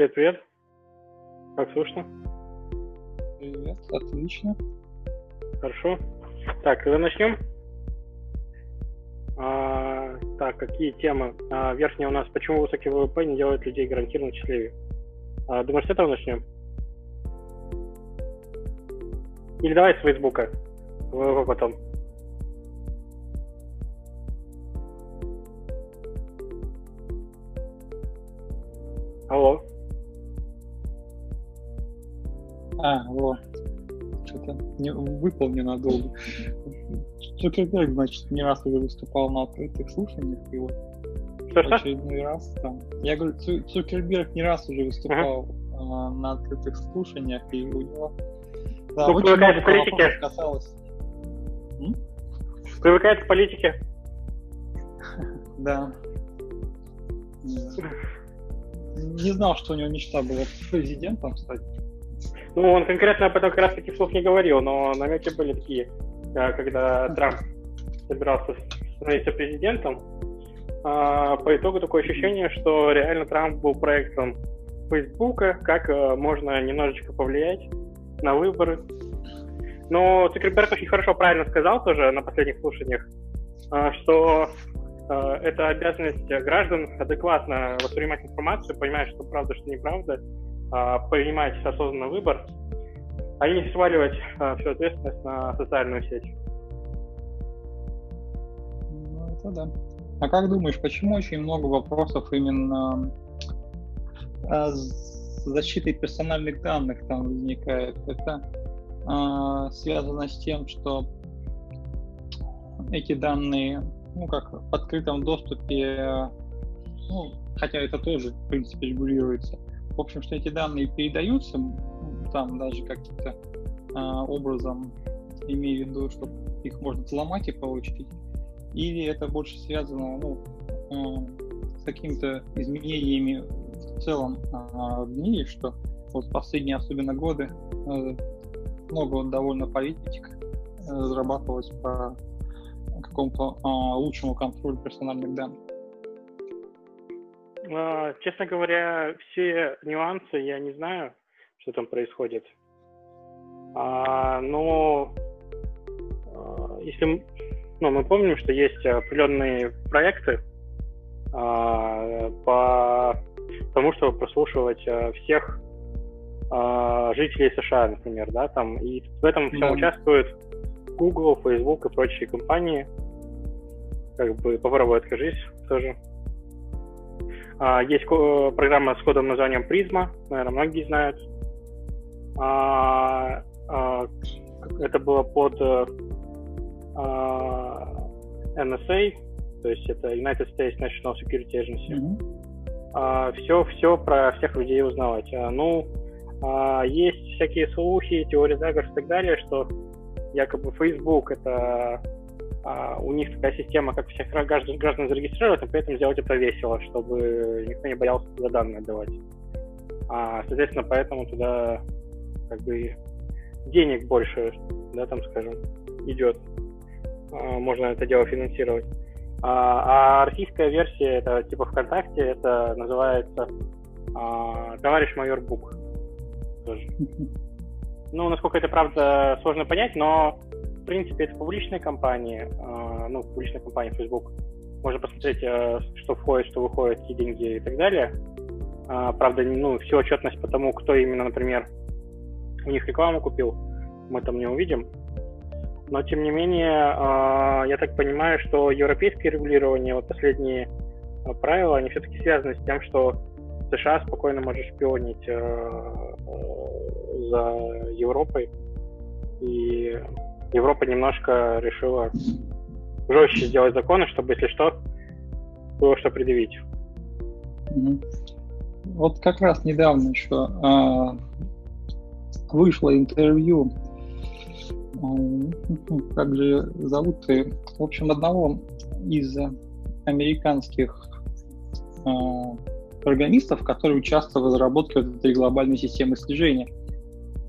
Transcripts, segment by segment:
Привет, привет. Как слышно? Привет, отлично. Хорошо. Так, когда начнем? А, так, какие темы? А, верхняя у нас, почему высокий ВВП не делает людей гарантированно счастливее? А, думаешь, с этого начнем? Или давай с Фейсбука, ВВП потом. Не, выпал ненадолго. Цукерберг, значит, не раз уже выступал на открытых слушаниях, и вот очередной раз там. Я говорю, Цу- Цукерберг не раз уже выступал а, на открытых слушаниях, и у него да, Ну, привыкает к политике. касалось. М? Привыкает к политике. Да. Не знал, что у него мечта была президентом стать. Ну, он конкретно об этом как раз таки вслух не говорил, но намеки были такие, э, когда Трамп собирался становиться президентом. а, По итогу такое ощущение, что реально Трамп был проектом Фейсбука, как э, можно немножечко повлиять на выборы. Но Цукерберг очень хорошо правильно сказал тоже на последних слушаниях, а, что э, это обязанность граждан адекватно воспринимать информацию, понимать, что правда, что неправда, принимать осознанный выбор, а не сваливать а, всю ответственность на социальную сеть. Ну, это да. А как думаешь, почему очень много вопросов именно а, с защитой персональных данных там возникает? Это а, связано с тем, что эти данные, ну, как в открытом доступе, ну, хотя это тоже, в принципе, регулируется. В общем, что эти данные передаются, там даже каким-то а, образом, имея в виду, что их можно взломать и получить, или это больше связано ну, э, с какими-то изменениями в целом а, в мире, что вот последние особенно годы э, много вот довольно политик э, разрабатывалось по какому-то а, лучшему контролю персональных данных. А, Честно говоря, все нюансы я не знаю, что там происходит. А, Но а, если ну, мы помним, что есть определенные проекты по тому, чтобы прослушивать всех жителей США, например, да, там, и в этом всем Да. участвуют Google, Facebook и прочие компании. Как бы попробуй откажись тоже. А, Есть программа с кодом названием Prisma, наверное, многие знают. А, а, Это было под э, NSA, то есть это United States National Security Agency. Мгм. все, все про всех людей узнавать. Ну, есть всякие слухи, теории заговоров и так далее, что якобы Facebook это а, у них такая система, как всех граждан, граждан зарегистрировать, но при этом сделать это весело, чтобы никто не боялся туда данные отдавать. А, соответственно, поэтому туда как бы денег больше, да, там, скажем, идет. А, можно это дело финансировать. А, а российская версия, это типа ВКонтакте, это называется а, «Товарищ майор Бук». Тоже. Ну, насколько это правда, сложно понять, но в принципе это публичные компании, а, ну, публичная компания Facebook. Можно посмотреть, а, что входит, что выходит, какие деньги и так далее. А, Правда, ну, всю отчетность по тому, кто именно, например, у них рекламу купил, мы там не увидим. Но, тем не менее, а, я так понимаю, что европейские регулирования, вот последние а, правила, они все-таки связаны с тем, что США спокойно может шпионить э, э, за Европой. И Европа немножко решила жестче сделать законы, чтобы, если что, было что предъявить. Вот как раз недавно еще а, вышло интервью, а, как же зовут, и, в общем, одного из американских а, программистов, который участвовал в разработке вот этой глобальной системы слежения.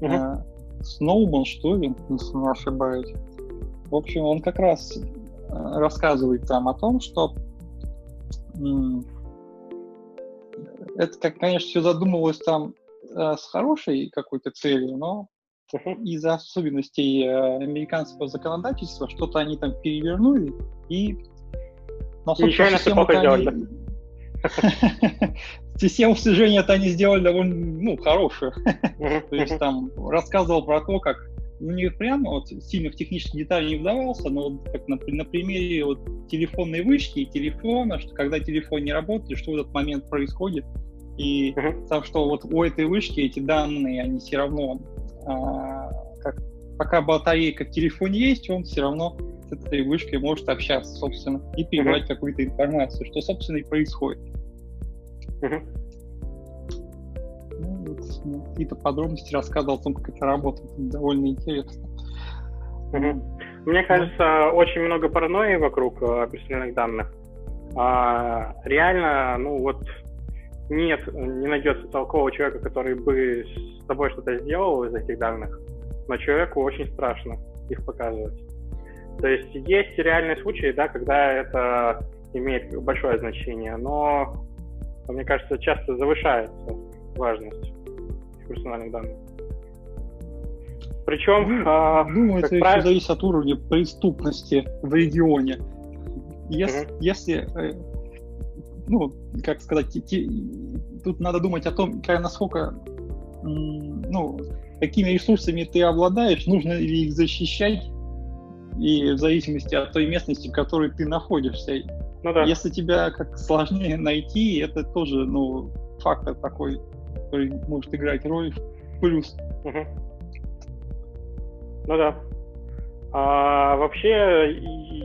А, Сноубан, что ли, если не ошибаюсь. В общем, он как раз а, рассказывает там о том, что это, как, конечно, все задумывалось там э, с хорошей какой-то целью, но из-за особенностей э, американского законодательства что-то они там перевернули и... Но, Нечаянно систему они... Систему слежения-то они сделали довольно ну, хорошую. То есть там рассказывал про то, как ну, не прямо вот сильно в технические детали не вдавался, но вот как на, на примере вот телефонной вышки и телефона, что когда телефон не работает, что в этот момент происходит, и uh-huh. там, что вот у этой вышки эти данные, они все равно, а, как, пока батарейка в телефоне есть, он все равно с этой вышкой может общаться, собственно, и передавать uh-huh. какую-то информацию, что, собственно, и происходит. Uh-huh. Ну, вот, какие-то подробности рассказывал о том, как это работает. Довольно интересно. Угу. Мне кажется, очень много паранойи вокруг э, персональных данных. А, реально, ну вот нет, не найдется толкового человека, который бы с тобой что-то сделал из этих данных, но человеку очень страшно их показывать. То есть есть реальные случаи, да, когда это имеет большое значение, но мне кажется, часто завышается важность персональных данных. Причем, ну, а, думаю, это правило... зависит от уровня преступности в регионе. Если, если э, ну, как сказать, те, тут надо думать о том, насколько, ну, какими ресурсами ты обладаешь, нужно ли их защищать, и в зависимости от той местности, в которой ты находишься. Ну, да. Если тебя как сложнее найти, это тоже, ну, фактор такой, который может играть роль в плюс. Угу. Ну да. А, вообще,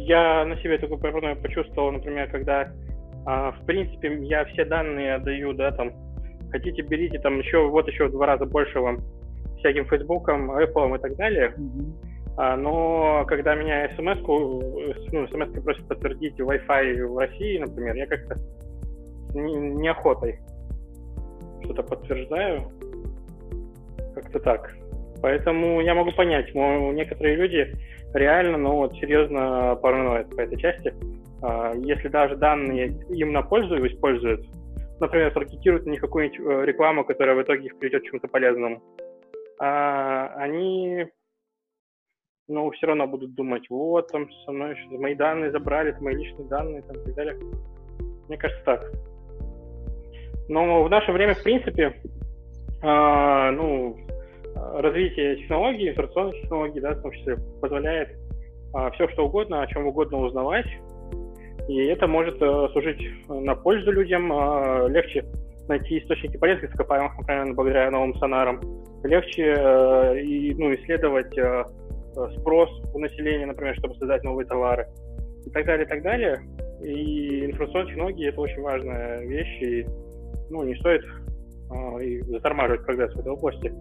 я на себе такую паранойю почувствовал, например, когда, а, в принципе, я все данные отдаю, да, там, хотите, берите, там, еще, вот еще в два раза больше вам всяким Фейсбуком, Apple и так далее. Mm-hmm. А, но когда меня смс ну, смс просят подтвердить Wi-Fi в России, например, я как-то неохотой что-то подтверждаю. Как-то так. Поэтому я могу понять, некоторые люди реально, ну вот, серьезно параноид по этой части. А, если даже данные им на пользу используют, например, таргетируют на них какую-нибудь э, рекламу, которая в итоге их приведет к чему-то полезному, а, они ну, все равно будут думать, вот, там со мной мои данные забрали, это мои личные данные, там, и так далее. Мне кажется, так. Но в наше время, в принципе, э, ну, развитие технологий, информационных технологий, да, в том числе, позволяет э, все что угодно, о чем угодно узнавать. И это может э, служить на пользу людям. Э, легче найти источники полезных ископаемых, например, благодаря новым сонарам. Легче э, и, ну, исследовать э, спрос у населения, например, чтобы создать новые товары. И так далее, и так далее. И информационные технологии — это очень важная вещь, и ну, не стоит э, и затормаживать прогресс в этой области.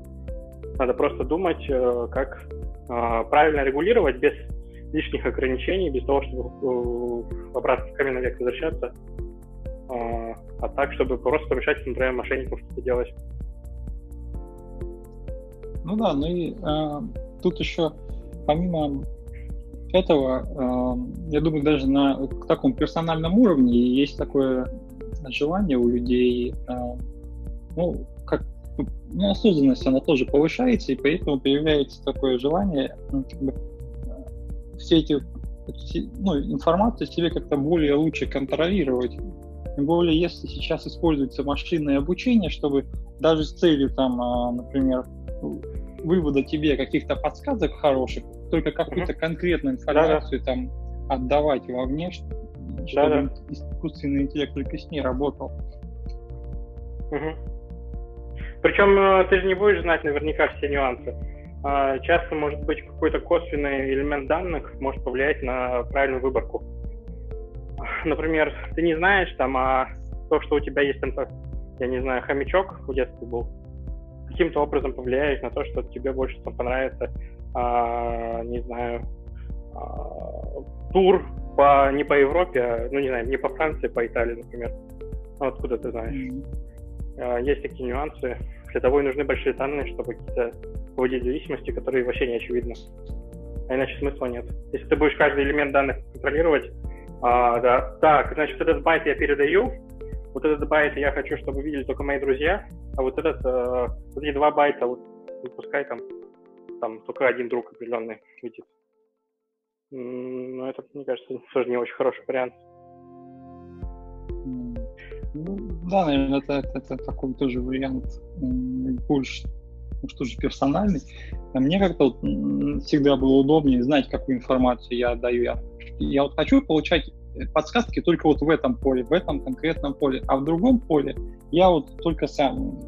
Надо просто думать, э, как э, правильно регулировать без лишних ограничений, без того, чтобы э, обратно в каменный век возвращаться, э, а так, чтобы просто помешать, например, мошенникам что-то делать. Ну да, ну и э, тут еще помимо этого, э, я думаю, даже на таком персональном уровне есть такое желание у людей, э, ну, как ну, осознанность, она тоже повышается, и поэтому появляется такое желание ну, как бы, э, все эти ну, информацию себе как-то более лучше контролировать. Тем более, если сейчас используется машинное обучение, чтобы даже с целью, там, а, например, вывода тебе каких-то подсказок хороших, только какую-то mm-hmm. конкретную информацию да, там отдавать вовне, чтобы да, искусственный интеллект только с ней работал. Угу. Причем э, ты же не будешь знать наверняка все нюансы. А, часто может быть какой-то косвенный элемент данных может повлиять на правильную выборку. Например, ты не знаешь там, а то, что у тебя есть там, я не знаю, хомячок в детстве был, каким-то образом повлияет на то, что тебе больше там понравится, а, не знаю, а, тур по, не по Европе, а, ну не знаю, не по Франции, по Италии, например. Ну, откуда ты знаешь? Mm-hmm. Есть такие нюансы. Для того и нужны большие данные, чтобы какие-то вводить зависимости, которые вообще не очевидны. А иначе смысла нет. Если ты будешь каждый элемент данных контролировать, а, да, так, значит, этот байт я передаю, вот этот байт я хочу, чтобы видели только мои друзья, а вот этот, э, вот эти два байта, вот, пускай там, там только один друг определенный видит. Ну, это, мне кажется, тоже не очень хороший вариант. Ну, да, наверное, это, это, это такой тоже вариант больше, ну, что же, персональный. А мне как-то вот всегда было удобнее знать, какую информацию я отдаю. Я, я вот хочу получать подсказки только вот в этом поле, в этом конкретном поле, а в другом поле я вот только сам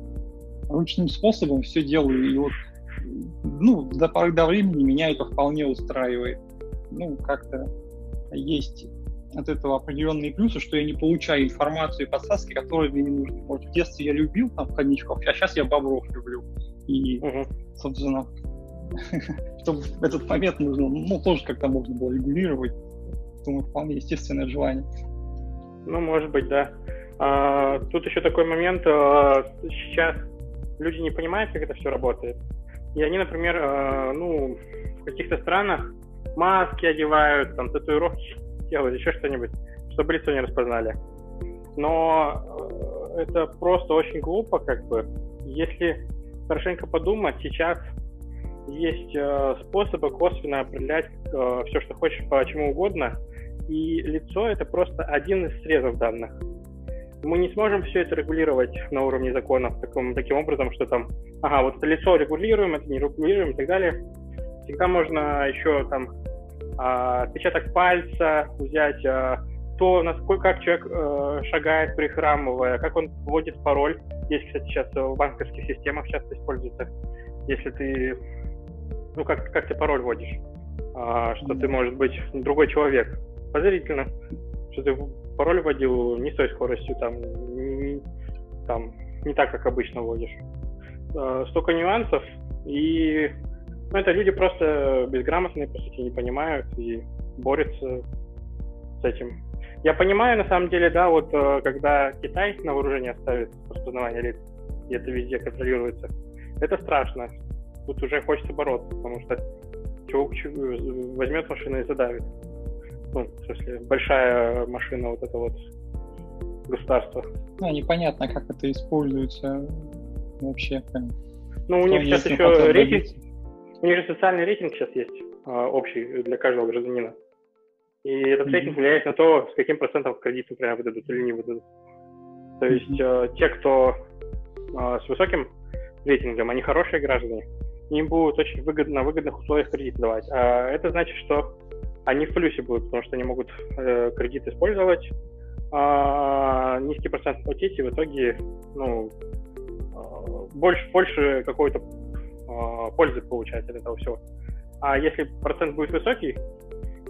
ручным способом все делаю, и вот ну, до поры до времени меня это вполне устраивает. Ну, как-то есть от этого определенные плюсы, что я не получаю информацию и подсказки, которые мне не нужны. Вот в детстве я любил там коньячков, а сейчас я бобров люблю. И, угу. собственно, чтобы этот момент нужно, ну, тоже как-то можно было регулировать. Думаю, вполне естественное желание. Ну, может быть, да. А, тут еще такой момент, а, сейчас люди не понимают, как это все работает. И они, например, а, ну, в каких-то странах маски одевают, там, татуировки делают, еще что-нибудь, чтобы лицо не распознали. Но э, это просто очень глупо, как бы. Если хорошенько подумать, сейчас есть э, способы косвенно определять э, все, что хочешь, по чему угодно, и лицо это просто один из срезов данных. Мы не сможем все это регулировать на уровне законов таким, таким образом, что там, ага, вот это лицо регулируем, это не регулируем и так далее. Всегда можно еще там а, отпечаток пальца взять, а, то, насколько как человек э, шагает, прихрамывая, как он вводит пароль. Есть, кстати, сейчас в банковских системах часто используется. Если ты, ну, как, как ты пароль вводишь, а, что ты, может быть, другой человек. Подозрительно, что ты пароль вводил не с той скоростью, там, не, там, не так, как обычно вводишь. А, столько нюансов, и ну, это люди просто безграмотные, по сути, не понимают и борются с этим. Я понимаю, на самом деле, да, вот э, когда Китай на вооружение ставит распознавание лиц, и это везде контролируется, это страшно. Тут уже хочется бороться, потому что чувак возьмет машину и задавит. Ну, в смысле, большая машина вот это вот государство. Ну, непонятно, как это используется вообще. Ну, у них сейчас еще рейтинг, у них же социальный рейтинг сейчас есть, а, общий для каждого гражданина. И этот рейтинг влияет на то, с каким процентом кредит, например, выдадут или не выдадут. То есть э, те, кто э, с высоким рейтингом, они хорошие граждане, им будут очень выгодно, на выгодных условиях кредит давать. А это значит, что они в плюсе будут, потому что они могут э, кредит использовать, э, низкий процент платить, и в итоге ну, э, больше, больше какой-то э, пользы получать от этого всего. А если процент будет высокий,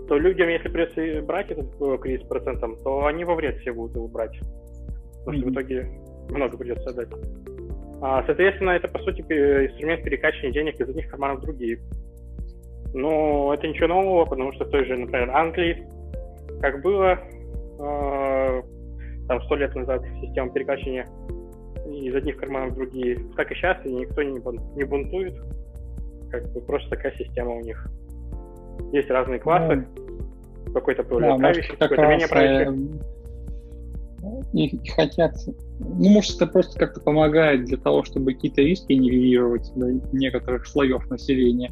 то людям, если придется брать этот э, кредит с процентом, то они во вред все будут его брать. Потому что в итоге много придется отдать. А, соответственно, это, по сути, инструмент перекачивания денег из одних карманов в другие. Но это ничего нового, потому что в той же, например, Англии, как было э, там сто лет назад система перекачивания из одних карманов в другие, так и сейчас, и никто не, не бунтует. Как бы просто такая система у них. Есть разные классы. Ну, какой-то более да, правящий, какой-то менее правящий. И, и хотят... Ну, может, это просто как-то помогает для того, чтобы какие-то риски нивелировать для некоторых слоев населения.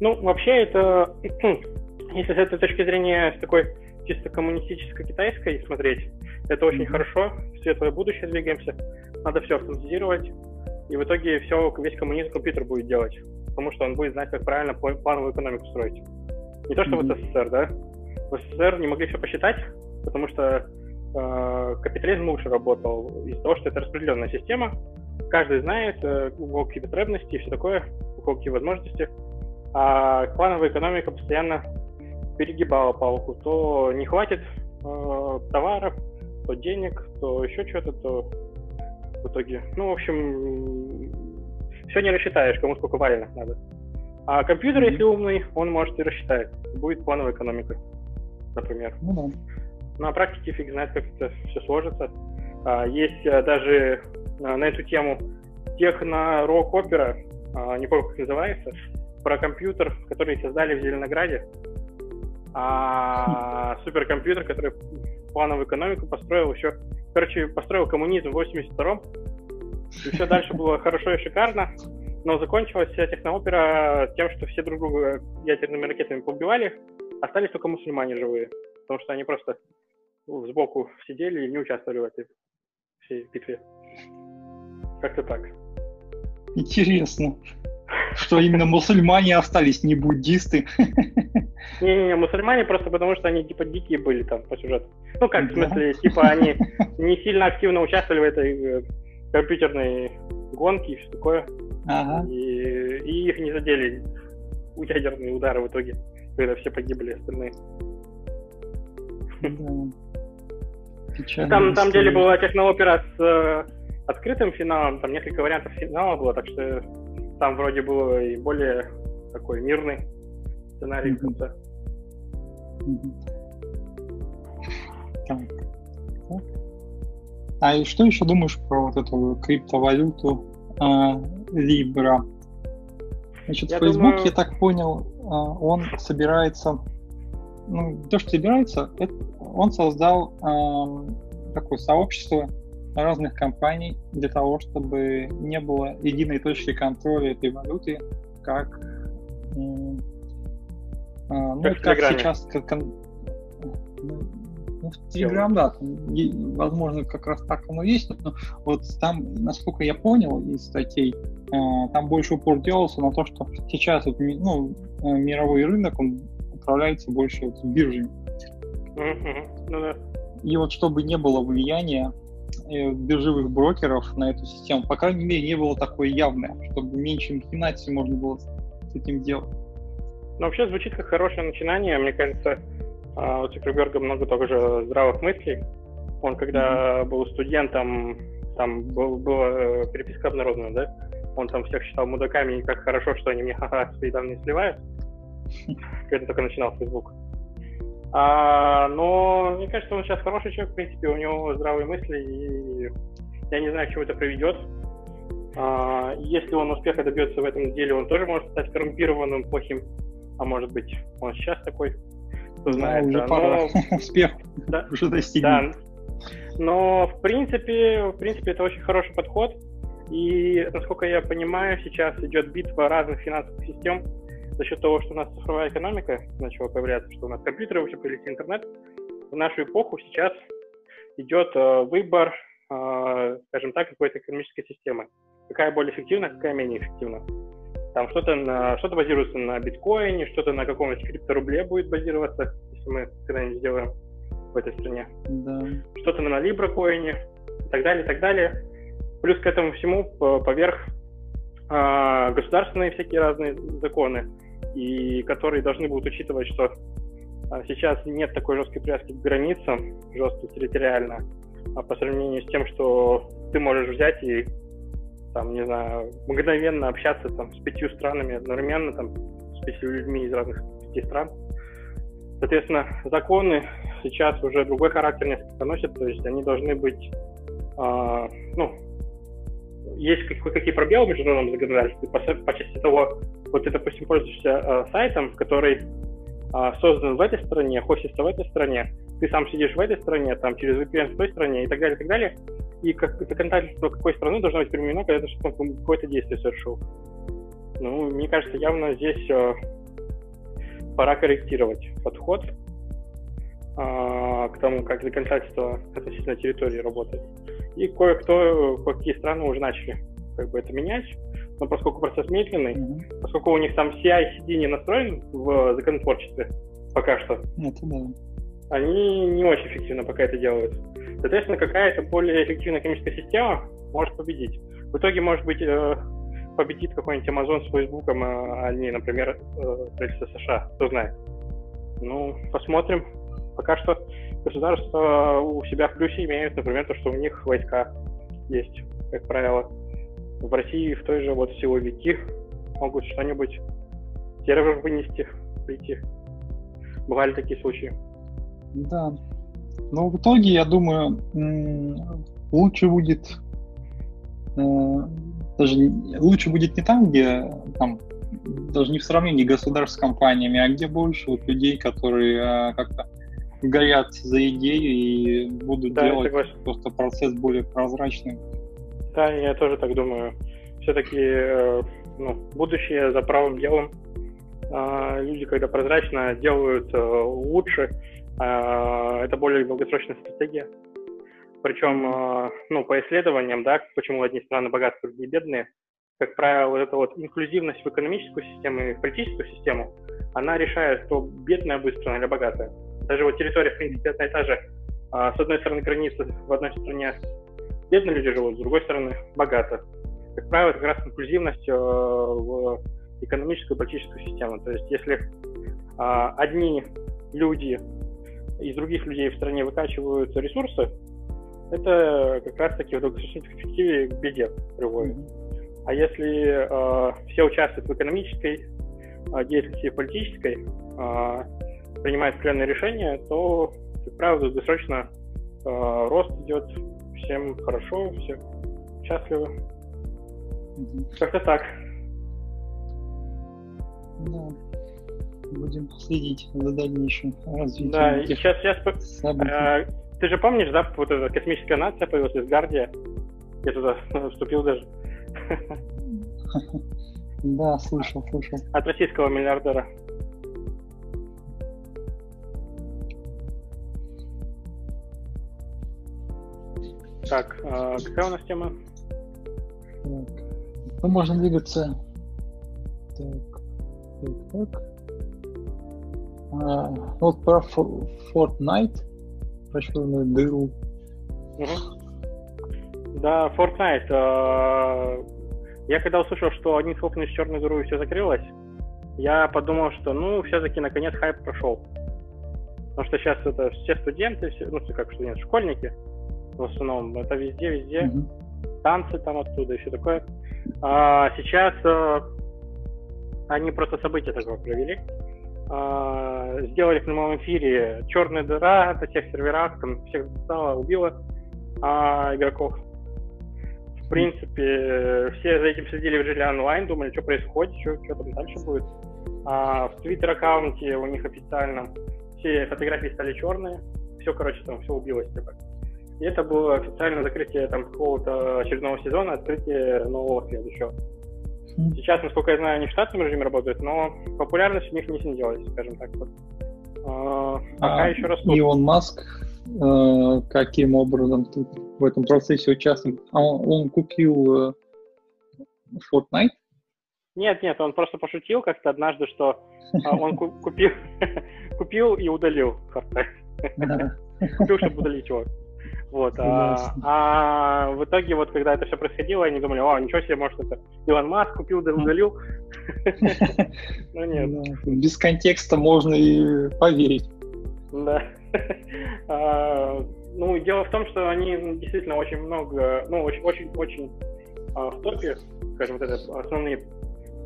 Ну, вообще это, если с этой точки зрения, с такой чисто коммунистической китайской смотреть, это очень mm-hmm. хорошо, в светлое будущее двигаемся, надо все автоматизировать, и в итоге все, весь коммунизм компьютер будет делать потому что он будет знать, как правильно плановую экономику строить. Не то, что mm-hmm. в СССР, да? В СССР не могли все посчитать, потому что э, капитализм лучше работал из-за того, что это распределенная система. Каждый знает, э, у кого какие потребности и все такое, у кого какие возможности. А плановая экономика постоянно перегибала палку. То не хватит э, товаров, то денег, то еще что-то, то в итоге. Ну, в общем, все не рассчитаешь, кому сколько валенок надо. А компьютер, mm-hmm. если умный, он может и рассчитать. Будет плановая экономика, например. Mm-hmm. Ну На практике фиг знает, как это все сложится. А, есть а, даже а, на эту тему техно-рок-опера, а, не помню, как называется, про компьютер, который создали в Зеленограде. А суперкомпьютер, который плановую экономику построил еще короче, построил коммунизм в 82-м, и все дальше было хорошо и шикарно, но закончилась вся техноопера тем, что все друг друга ядерными ракетами поубивали, остались только мусульмане живые, потому что они просто сбоку сидели и не участвовали в этой всей битве. Как-то так. Интересно, что именно мусульмане остались, не буддисты. Не-не-не, мусульмане просто потому, что они типа дикие были там по сюжету. Ну как, в смысле, типа они не сильно активно участвовали в этой компьютерной гонке и все такое. Ага. И, и их не задели ядерные удары в итоге, когда все погибли остальные. Да. Там на самом деле была техноопера с э, открытым финалом, там несколько вариантов финала было, так что там вроде было и более такой мирный сценарий mm-hmm. в Mm-hmm. А и что еще думаешь про вот эту криптовалюту э, Libra? Значит, я Facebook, думаю... я так понял, э, он собирается, ну, то, что собирается, это, он создал э, такое сообщество разных компаний для того, чтобы не было единой точки контроля этой валюты, как, э, ну, как, как сейчас, как, ну, в Telegram, да, возможно, как раз так оно есть, но вот там, насколько я понял из статей, э, там больше упор делался на то, что сейчас вот, ну, э, мировой рынок, он управляется больше вот биржами. Mm-hmm. Ну, да. И вот чтобы не было влияния э, биржевых брокеров на эту систему, по крайней мере, не было такое явное, чтобы меньше махинаций можно было с этим делать. Ну, вообще звучит как хорошее начинание. Мне кажется, у Цукерберга много тоже здравых мыслей. Он, когда mm-hmm. был студентом, там был, была э, переписка обнародована, да? Он там всех считал мудаками, и как хорошо, что они мне ха-ха свои данные сливают. Когда только начинал Facebook. А, но мне кажется, он сейчас хороший человек, в принципе, у него здравые мысли, и я не знаю, к чему это приведет. А, если он успеха добьется в этом деле, он тоже может стать коррумпированным, плохим, а может быть, он сейчас такой кто знает. Уже да. пора Но... успех да, уже достигнут. Да. Но в принципе, в принципе, это очень хороший подход. И, насколько я понимаю, сейчас идет битва разных финансовых систем за счет того, что у нас цифровая экономика начала появляться, что у нас компьютеры вообще появились, интернет. В нашу эпоху сейчас идет э, выбор, э, скажем так, какой-то экономической системы. Какая более эффективна, какая менее эффективна. Там что-то на что-то базируется на биткоине, что-то на каком-нибудь крипторубле будет базироваться, если мы когда-нибудь сделаем в этой стране. Да. Что-то на Libra коине и так далее, и так далее. Плюс к этому всему поверх а, государственные всякие разные законы, и которые должны будут учитывать, что а, сейчас нет такой жесткой привязки к границам, жесткой территориально, а по сравнению с тем, что ты можешь взять и там, не знаю, мгновенно общаться там с пятью странами одновременно, там, с пятью людьми из разных пяти стран. Соответственно, законы сейчас уже другой характер несколько носят, то есть они должны быть, э, ну, есть какие пробелы в международном законодательстве по, по части того, вот ты, допустим, пользуешься э, сайтом, который э, создан в этой стране, хостится в этой стране, ты сам сидишь в этой стране, там через VPN в той стране и так далее, и так далее, и как законодательство какой страны должно быть применено, когда ты какое-то действие совершил. Ну, мне кажется, явно здесь э, пора корректировать подход э, к тому, как законодательство относительно территории работает. И кое-кто, какие страны уже начали как бы это менять, но поскольку процесс медленный, mm-hmm. поскольку у них там CI-CD не настроен в законотворчестве пока что, это да. Они не очень эффективно пока это делают. Соответственно, какая-то более эффективная экономическая система может победить. В итоге, может быть, э, победит какой-нибудь Amazon с Facebook, а не, например, э, правительство США. Кто знает. Ну, посмотрим. Пока что государства у себя в плюсе имеют, например, то, что у них войска есть, как правило. В России в той же вот силовики могут что-нибудь террор вынести, прийти. Бывали такие случаи. Да, но в итоге, я думаю, лучше будет э, даже лучше будет не там, где там даже не в сравнении государств с компаниями, а где больше вот людей, которые э, как-то горят за идею и будут Да, делать просто процесс более прозрачным. Да, я тоже так думаю. Все-таки э, ну, будущее за правым делом. А, Люди, когда прозрачно делают лучше, это более долгосрочная стратегия. Причем, э, ну, по исследованиям, да, почему одни страны богатые, другие бедные, как правило, вот эта вот инклюзивность в экономическую систему и в политическую систему, она решает, кто бедная будет страна или богатая. Даже вот территория, в принципе, одна и та же. А, С одной стороны, границы в одной стране бедные люди живут, с другой стороны, богато. Как правило, как раз инклюзивность э, в экономическую и политическую систему. То есть, если а, одни люди из других людей в стране выкачивают ресурсы, это как раз-таки в долгосрочной перспективе к беде приводит. А если э, все участвуют в экономической э, деятельности и политической, э, принимают определенные решения, то, как правило, долгосрочно э, рост идет, всем хорошо, все счастливы. Мгм. Как-то так. Да. Будем следить за дальнейшим развитием Да, и сейчас, сейчас э, ты же помнишь, да, вот эта космическая нация появилась из Гардия? Я туда вступил даже Да, слышал, слышал. от российского миллиардера. Так, э, какая у нас тема? Так. Ну, можно двигаться. Так, так, так. А, вот про Fortnite, про черную дыру. Да, Fortnite. э, Я когда услышал, что они схлопнулись черную дыру и все закрылось, я подумал, что ну все-таки наконец хайп прошел. Потому что сейчас это все студенты, все, ну как студенты, школьники в основном, это везде, везде, Мгм. танцы там оттуда и все такое. А сейчас э, они просто события такое провели. А, сделали в прямом эфире черная дыра на всех серверах, там всех стало, убила а, игроков. В принципе, все за этим следили в режиме онлайн, думали, что происходит, что, что там дальше будет. А в твиттер аккаунте у них официально все фотографии стали черные, все, короче, там все убилось. Типа. И это было официальное закрытие там какого-то очередного сезона, открытие нового следующего. Сейчас, насколько я знаю, они в штатном режиме работают, но популярность у них не снизилась, скажем так. Вот. А, пока А еще растут. Илон Маск э, каким образом в этом процессе участвует? А он, он купил э, Fortnite? Нет, нет, он просто пошутил как-то однажды, что а, он ку- купил, купил и удалил Fortnite. Купил, чтобы удалить его. Вот. А, а в итоге, вот когда это все происходило, они думали, о, ничего себе, может, это Илон Маск купил, да удалил. Ну нет, Без контекста можно и поверить. Да. А, Ну, дело в том, что они действительно очень много, ну, очень, очень, очень а, в топе, скажем, вот это основные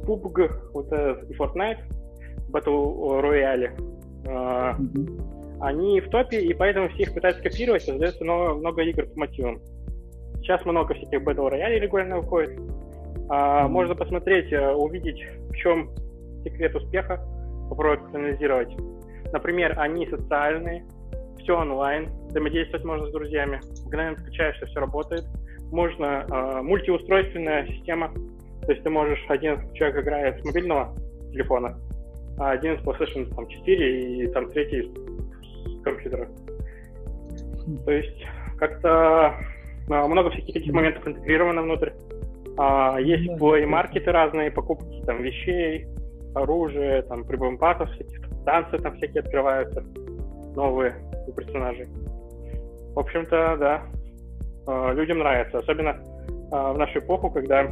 PUBG, вот этот и Fortnite, Battle Royale, а. Они в топе, и поэтому все их пытаются копировать, создается много, много игр по мотивам. Сейчас много всяких Battle Royale регулярно выходит. А, Мгм. Можно посмотреть, э, увидеть, в чем секрет успеха, попробовать проанализировать. Например, они социальные, все онлайн, взаимодействовать можно с друзьями, мгновенно скачаешься, все работает. Можно э, мультиустройственная система, то есть ты можешь, один человек играет с мобильного телефона, а один с PlayStation там, 4 и там третий компьютера. То есть как-то а, много всяких этих моментов интегрировано внутрь. А, есть Да. плей-маркеты разные, покупки там вещей, оружия, там прибампасов всяких, танцы там всякие открываются, новые у персонажей. В общем-то, да, а, людям нравится, особенно в нашу эпоху, когда,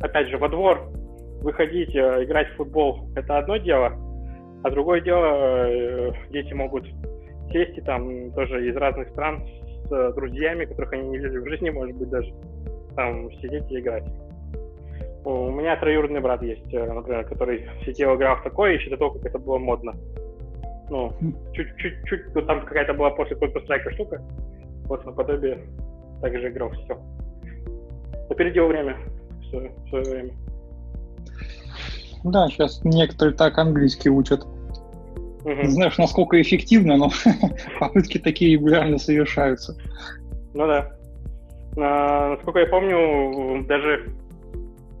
опять же, во двор выходить, играть в футбол – это одно дело, а другое дело, э, дети могут сесть и там тоже из разных стран с э, друзьями, которых они не видели в жизни, может быть, даже там сидеть и играть. У меня троюродный брат есть, э, например, который сидел, играл в такое еще до того, как это было модно. Ну, чуть-чуть, там какая-то была после Counter-Strike штука, вот наподобие также играл все. Опередил время в свое, в свое время. Да, сейчас некоторые так английский учат. Не знаешь, насколько эффективно, но попытки такие регулярно совершаются. Ну да. А, насколько я помню, даже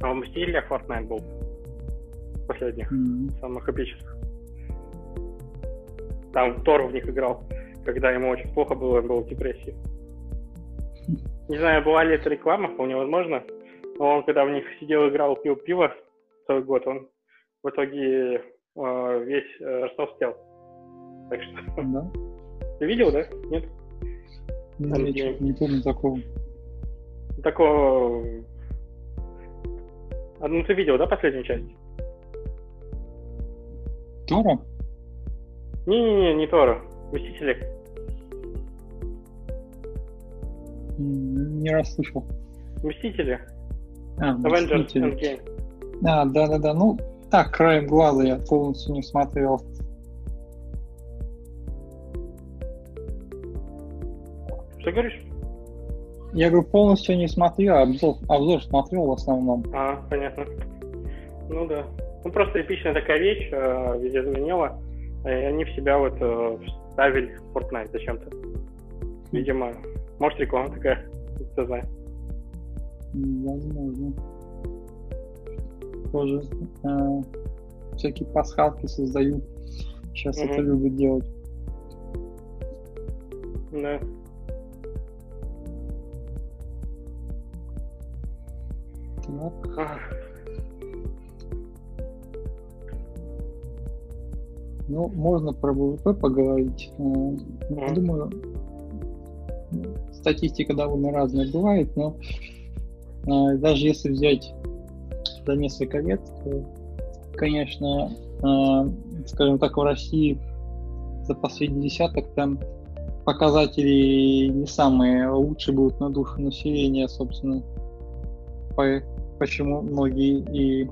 в Мстителях Fortnite был последних, mm-hmm. самых эпических. Там Тор в них играл, когда ему очень плохо было, он был в депрессии. Не знаю, была ли это реклама, вполне возможно. Но он, когда в них сидел, играл, пил пиво целый год, он в итоге э, весь э, растолстел. Так что... Да? Ты видел, да? Нет? Ну, я не, не помню такого. Такого... А, ну, ты видел, да, последнюю часть? Тора? Не-не-не, не Тора. Мстители. Не расслышал. Мстители. А, Avengers Endgame. А, да-да-да. Ну, так, краем глаза я полностью не смотрел. Что говоришь? Я говорю, полностью не смотрел, а обзор, обзор смотрел в основном. А, понятно. Ну да. Ну просто эпичная такая вещь, э, везде звенела, и они в себя вот э, вставили Fortnite зачем-то. Видимо, может реклама такая, кто знает. Возможно. Тоже э, всякие пасхалки создают. Сейчас угу. это любят делать. Да. Так. Ну, можно про ВВП поговорить. Mm. Я думаю, статистика довольно разная бывает, но э, даже если взять за несколько лет, конечно, э, скажем так, в России за последний десяток там показатели не самые лучшие будут на душу населения, собственно, по, почему многие и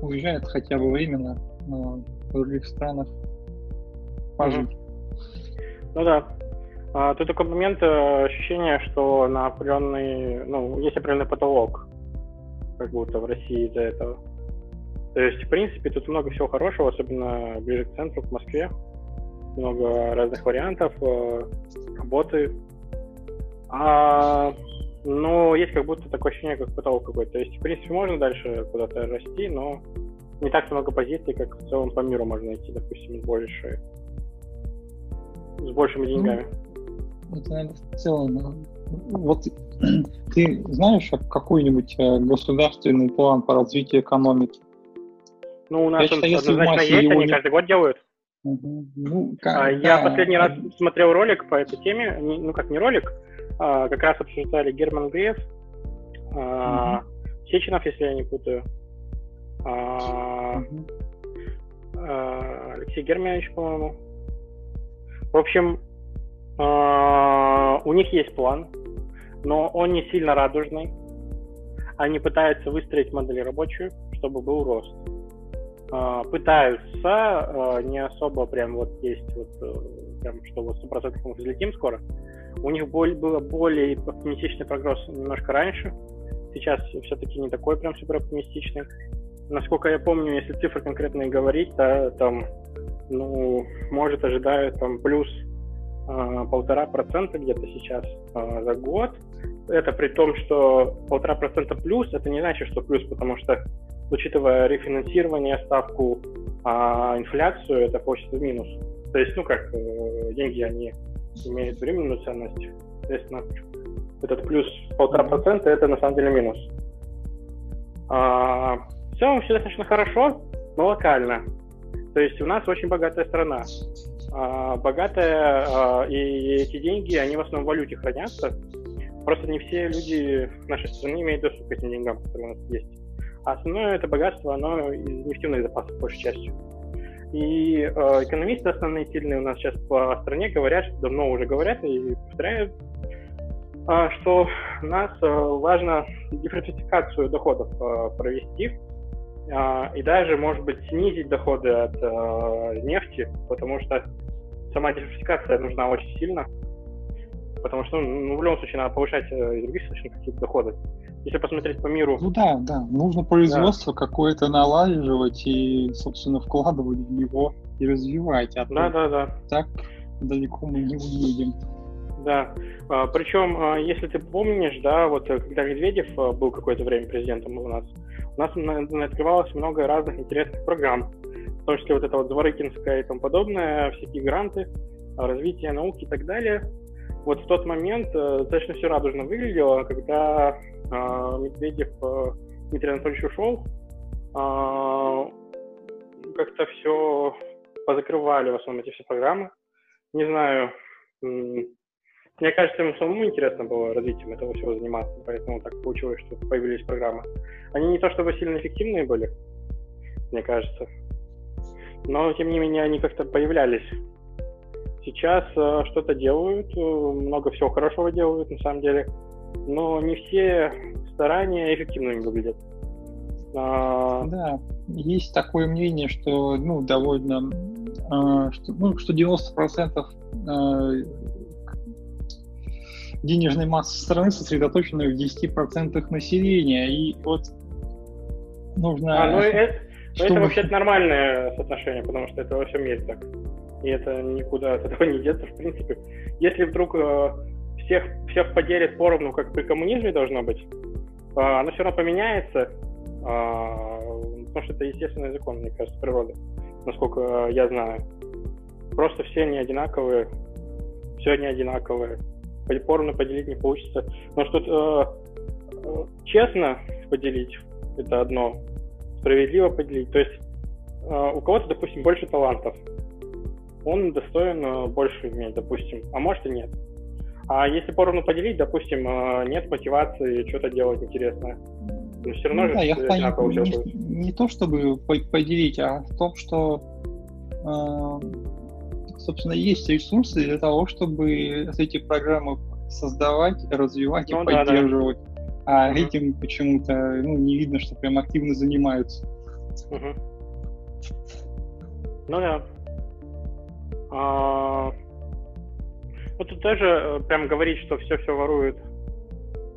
уезжают хотя бы временно э, в других странах пожить. Ну да. А, тут такой момент э, ощущения, что на определенный, ну, есть определенный потолок, как будто в России из-за этого. То есть, в принципе, тут много всего хорошего, особенно ближе к центру, к Москве. Много разных вариантов э, работы. А, но есть как будто такое ощущение, как потолок какой-то. То есть, в принципе, можно дальше куда-то расти, но не так много позиций, как в целом по миру можно найти, допустим, с большей с большими ну, деньгами. Ну, это, наверное, в целом. Вот ты знаешь какой-нибудь э, государственный план по развитию экономики? Ну, у нас я он считаю, однозначно есть, они не... каждый год делают. Угу. Ну, как, а, я да. последний раз смотрел ролик по этой теме, ну как не ролик, а, как раз обсуждали Герман Греф, а, угу. Сеченов, если я не путаю, а, угу. а, Алексей Германович, по-моему, в общем, а, у них есть план, но он не сильно радужный. Они пытаются выстроить модель рабочую, чтобы был рост. А, пытаются, а, не особо прям вот есть вот э, прям, что вот 100% мы взлетим скоро. У них было более оптимистичный прогноз немножко раньше. Сейчас все-таки не такой прям супер оптимистичный. Насколько я помню, если цифры конкретные говорить, то там ну, может, ожидают там плюс полтора процента где-то сейчас а, за год. Это при том, что полтора процента плюс, это не значит, что плюс, потому что, учитывая рефинансирование, ставку, а, инфляцию, это получится минус. То есть, ну как, э, деньги, они имеют временную ценность. Соответственно, этот плюс полтора процента, это на самом деле минус. А, в все достаточно хорошо, но локально. То есть у нас очень богатая страна. А, богатая, а, и эти деньги, они в основном в валюте хранятся. Просто не все люди нашей страны имеют доступ к этим деньгам, которые у нас есть. А основное это богатство, оно из нефтяных запасов, большей частью. И э, экономисты основные сильные у нас сейчас по стране говорят, что давно уже говорят и повторяют, э, что у нас э, важно диверсификацию доходов э, провести, и даже, может быть, снизить доходы от э, нефти, потому что сама диверсификация нужна очень сильно, потому что ну, в любом случае надо повышать э, из других источников какие-то доходы. Если посмотреть по миру... Ну да, да, нужно производство да. какое-то налаживать и, собственно, вкладывать в него. и развивать. А да, да, да. Так далеко мы не уедем. Да. А, причем, а, если ты помнишь, да, вот э, когда Медведев а, был какое-то время президентом у нас, у нас открывалось много разных интересных программ, в том числе вот это вот Зворыкинская и тому подобное, всякие гранты, развитие науки и так далее. Вот в тот момент э, достаточно все радужно выглядело, когда Медведев Дмитрий Анатольевич ушел, как-то все позакрывали в основном эти все программы. Не знаю, мне кажется, ему самому интересно было развитием этого всего заниматься, поэтому так получилось, что появились программы. Они не то чтобы сильно эффективные были, мне кажется, но тем не менее они как-то появлялись. Сейчас э, что-то делают, э, много всего хорошего делают на самом деле, но не все старания эффективными выглядят. А... Да, есть такое мнение, что ну, довольно э, что, ну, что 90% э, денежной массы страны сосредоточена в 10% населения. И вот нужно... А, ну, это, чтобы... это вообще нормальное соотношение, потому что это во всем мире так. И это никуда от этого не деться, в принципе. Если вдруг э, всех, всех поделит поровну, как при коммунизме должно быть, э, оно все равно поменяется, э, потому что это естественный закон, мне кажется, природы, насколько я знаю. Просто все не одинаковые, все не одинаковые поровну поделить не получится. Но что э, честно поделить это одно, справедливо поделить. То есть э, у кого-то, допустим, больше талантов, он достоин э, больше иметь, допустим, а может и нет. А если поровну поделить, допустим, э, нет мотивации что-то делать интересное, но все равно ну, же да, я одинаково не, не то чтобы поделить, а в том, что э, собственно, есть ресурсы для того, чтобы эти программы создавать, развивать ну, и да, поддерживать. Да. А угу. этим почему-то ну, не видно, что прям активно занимаются. Угу. Ну да. А... Ну тут тоже э, прям говорить, что все все воруют.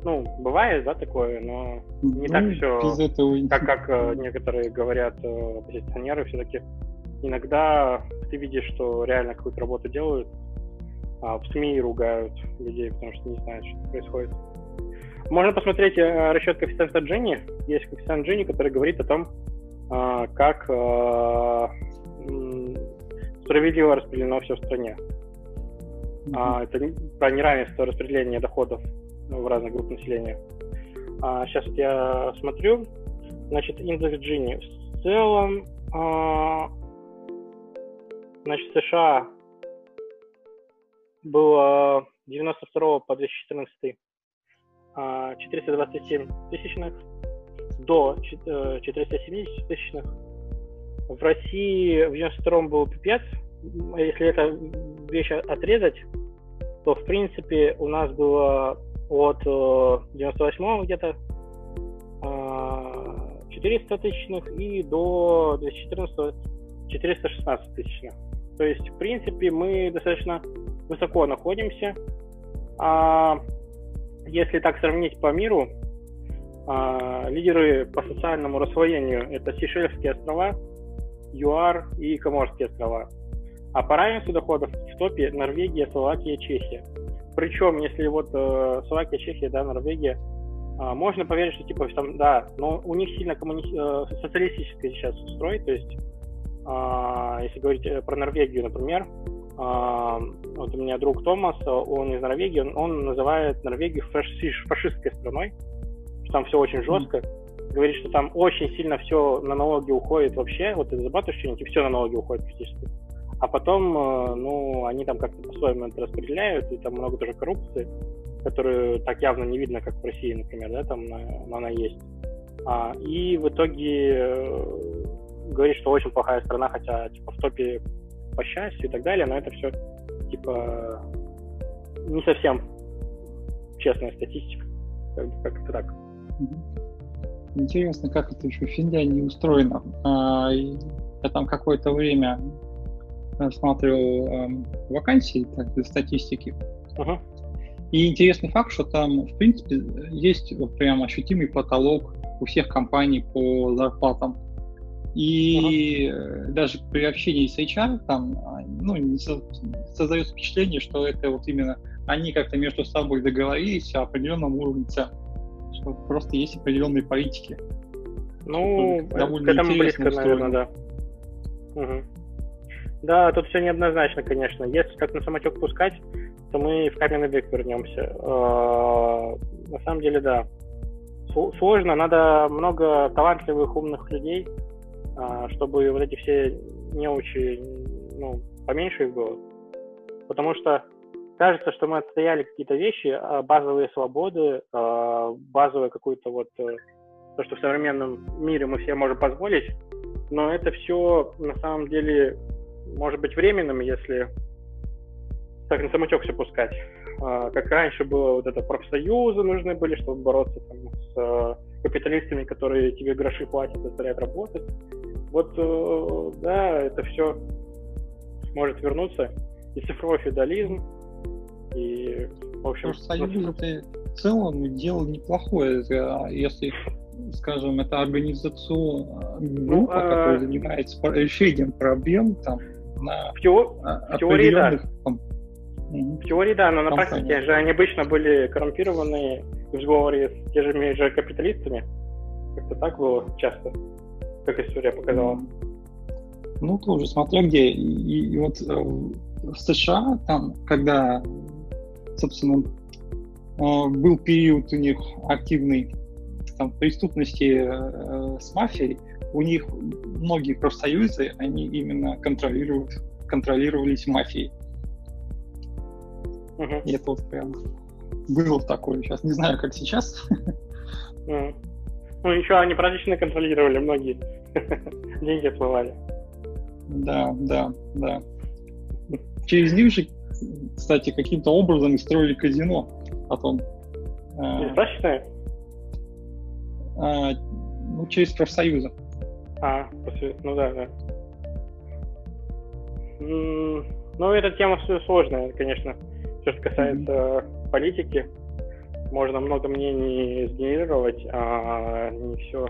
Ну, бывает, да, такое, но не ну, так все, этого... так как э, некоторые говорят э, все-таки иногда ты видишь, что реально какую-то работу делают, а в СМИ ругают людей, потому что не знают, что происходит. Можно посмотреть э, расчет коэффициента Дженни. Есть коэффициент Дженни, который говорит о том, э, как э, справедливо распределено все в стране. Mm-hmm. Это про неравенство распределения доходов в разных групп населения. Сейчас вот я смотрю. Значит, индекс Джинни. В целом, Значит, США было 92 по 2014 427 тысячных до 470 тысячных. В России в 92 был пипец. Если это вещь отрезать, то в принципе у нас было от 98 где-то 400 тысячных и до 2014 416 тысячных. То есть, в принципе, мы достаточно высоко находимся. А если так сравнить по миру, а, лидеры по социальному рассвоению – это Сейшельские острова, ЮАР и Коморские острова. А по равенству доходов в топе Норвегия, Словакия, Чехия. Причем, если вот э, Словакия, Чехия, да, Норвегия, э, можно поверить, что типа там, да, но у них сильно коммуни... э, социалистический сейчас строй, то есть если говорить э, про Норвегию, например, а, вот у меня друг Томас, он из Норвегии, он называет Норвегию фашистской страной, что там все очень жестко. Говорит, что там очень сильно все на налоги уходит вообще, вот из-за батушки все на налоги уходит практически. А потом, э, ну, они там как-то по-своему это распределяют, и там много тоже коррупции, которую так явно не видно, как в России, например, да, там но она есть. А, и в итоге э, говорит, что очень плохая страна, хотя типа в топе по счастью и так далее, но это все типа не совсем честная статистика. Как, как это так. Интересно, как это еще в Финляндии устроено. А, я там какое-то время рассматривал эм, вакансии так, для статистики. Uh-huh. И интересный факт, что там, в принципе, есть прям ощутимый потолок у всех компаний по зарплатам. И uh-huh. даже при общении с HR там, а, ну, создается впечатление, что это вот именно они как-то между собой договорились о определенном уровне цен. Что просто есть определенные политики. Ну, к этому близко, наверное, да. Угу. Да, тут все неоднозначно, конечно. Если как на самотек пускать, то мы в каменный век вернемся. А, на самом деле, да. Сложно, надо много талантливых, умных людей, чтобы вот эти все неучи, ну, поменьше их было. Потому что кажется, что мы отстояли какие-то вещи, а, базовые свободы, базовые какую-то вот э, то, что в современном мире мы все можем позволить, но это все на самом деле может быть временным, если так на самотек все пускать. А, как раньше было, вот это профсоюзы нужны были, чтобы бороться там, с а, капиталистами, которые тебе гроши платят, заставляют работать. Вот, э, да, это все может вернуться. И цифровой феодализм, и, в общем... Союз ну, это в целом дело неплохое, если скажем, это организационная группа, ну, которая а... занимается решением проблем там на в, теор... в теории да. Там, в теории да, но на компаниях. практике же они обычно были коррумпированы в сговоре с теми же капиталистами. Как-то так было часто, как история показала. Ну, тоже смотря где. И, и вот э, в США, там, когда, собственно, э, был период у них активный там, преступности э, с мафией, у них многие профсоюзы, они именно контролируют, контролировались мафией. Uh-huh. И это вот прям было такое. Сейчас не знаю, как сейчас. Uh-huh. Ну, еще они празднично контролировали многие. Деньги отплывали. Да, да, да. Через них же, кстати, каким-то образом строили казино потом. Достаточно? А, ну, через профсоюзы. А, ну да, да. Ну, эта тема сложная, конечно. Все, что касается mm-hmm. политики, можно много мнений сгенерировать, а не все,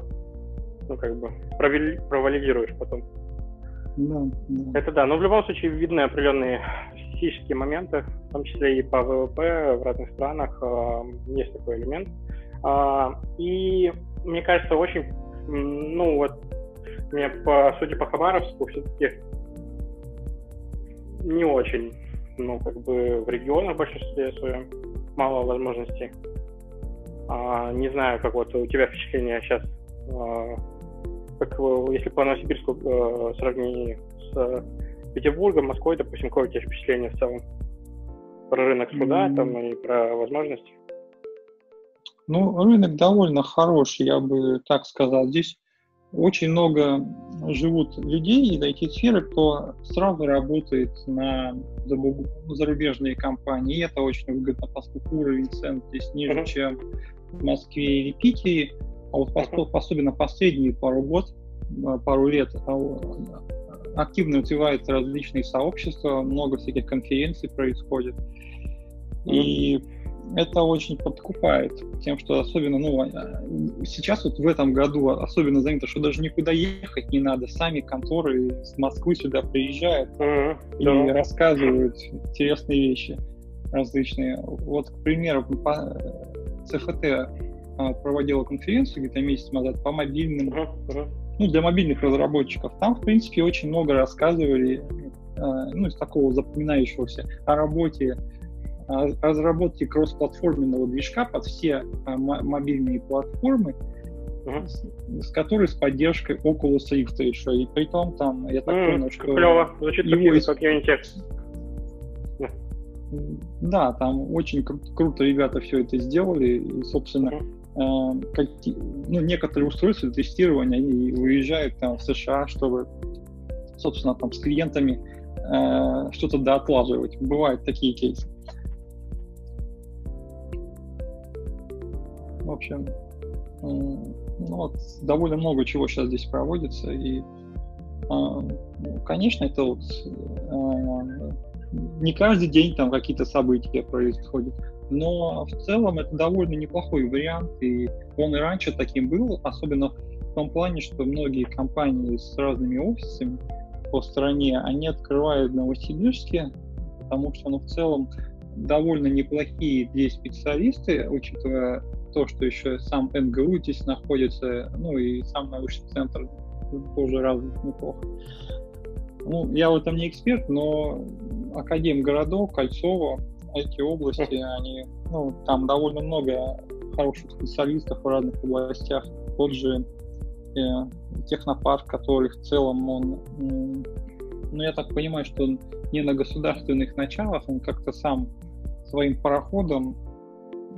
ну, как бы, провалидируешь потом. Да, да. Это да, но в любом случае видны определенные физические моменты, в том числе и по ВВП в разных странах э, есть такой элемент. Э, и мне кажется, очень, ну вот, мне по сути по Хабаровску все-таки не очень, ну как бы в регионах в большинстве своем мало возможностей. А, не знаю, как вот у тебя впечатление сейчас, а, как если по Новосибирску а, сравнении с Петербургом, Москвой, допустим, какое у тебя впечатление в целом про рынок труда mm-hmm. там и про возможности? Ну, рынок довольно хороший, я бы так сказал. Здесь очень много живут людей из IT-сферы, кто сразу работает на зарубежные компании. И это очень выгодно, поскольку уровень цен здесь ниже, uh-huh. чем в Москве или Питере. А вот uh-huh. особенно последние пару год, э, пару лет а, активно развиваются различные сообщества, много всяких конференций происходит. И это очень подкупает тем, что особенно, ну, а, сейчас вот в этом году особенно занято, что даже никуда ехать не надо, сами конторы из Москвы сюда приезжают mm-hmm. и yeah. рассказывают интересные вещи различные. Вот, к примеру, ЦФТ а, проводила конференцию где-то месяц назад по мобильным, ну, для мобильных разработчиков. Там, в принципе, очень много рассказывали, а, ну, из такого запоминающегося о работе разработки кроссплатформенного движка под все а, мобильные платформы, uh-huh. с, которой с поддержкой Oculus Rift еще. И при том там, я так mm, понял, что... Клево, звучит его... как Unity. Да, там очень кру- круто ребята все это сделали. И, собственно, uh-huh. э, как, ну, некоторые устройства тестирования, они выезжают там в США, чтобы, собственно, там с клиентами э, что-то доотлаживать. Бывают такие кейсы. В общем, ну, вот, довольно много чего сейчас здесь проводится. И, а, ну, конечно, это вот а, не каждый день там какие-то события происходят, но в целом это довольно неплохой вариант, и он и раньше таким был, особенно в том плане, что многие компании с разными офисами по стране, они открывают в Новосибирске, потому что, ну, в целом, довольно неплохие здесь специалисты, учитывая то, что еще сам НГУ здесь находится, ну и сам научный центр тоже развит неплохо. Ну, я в этом не эксперт, но Академгородок, Кольцово, эти области, они, ну, там довольно много хороших специалистов в разных областях. Тот же э, технопарк, который в целом он, ну, я так понимаю, что он не на государственных началах, он как-то сам своим пароходом,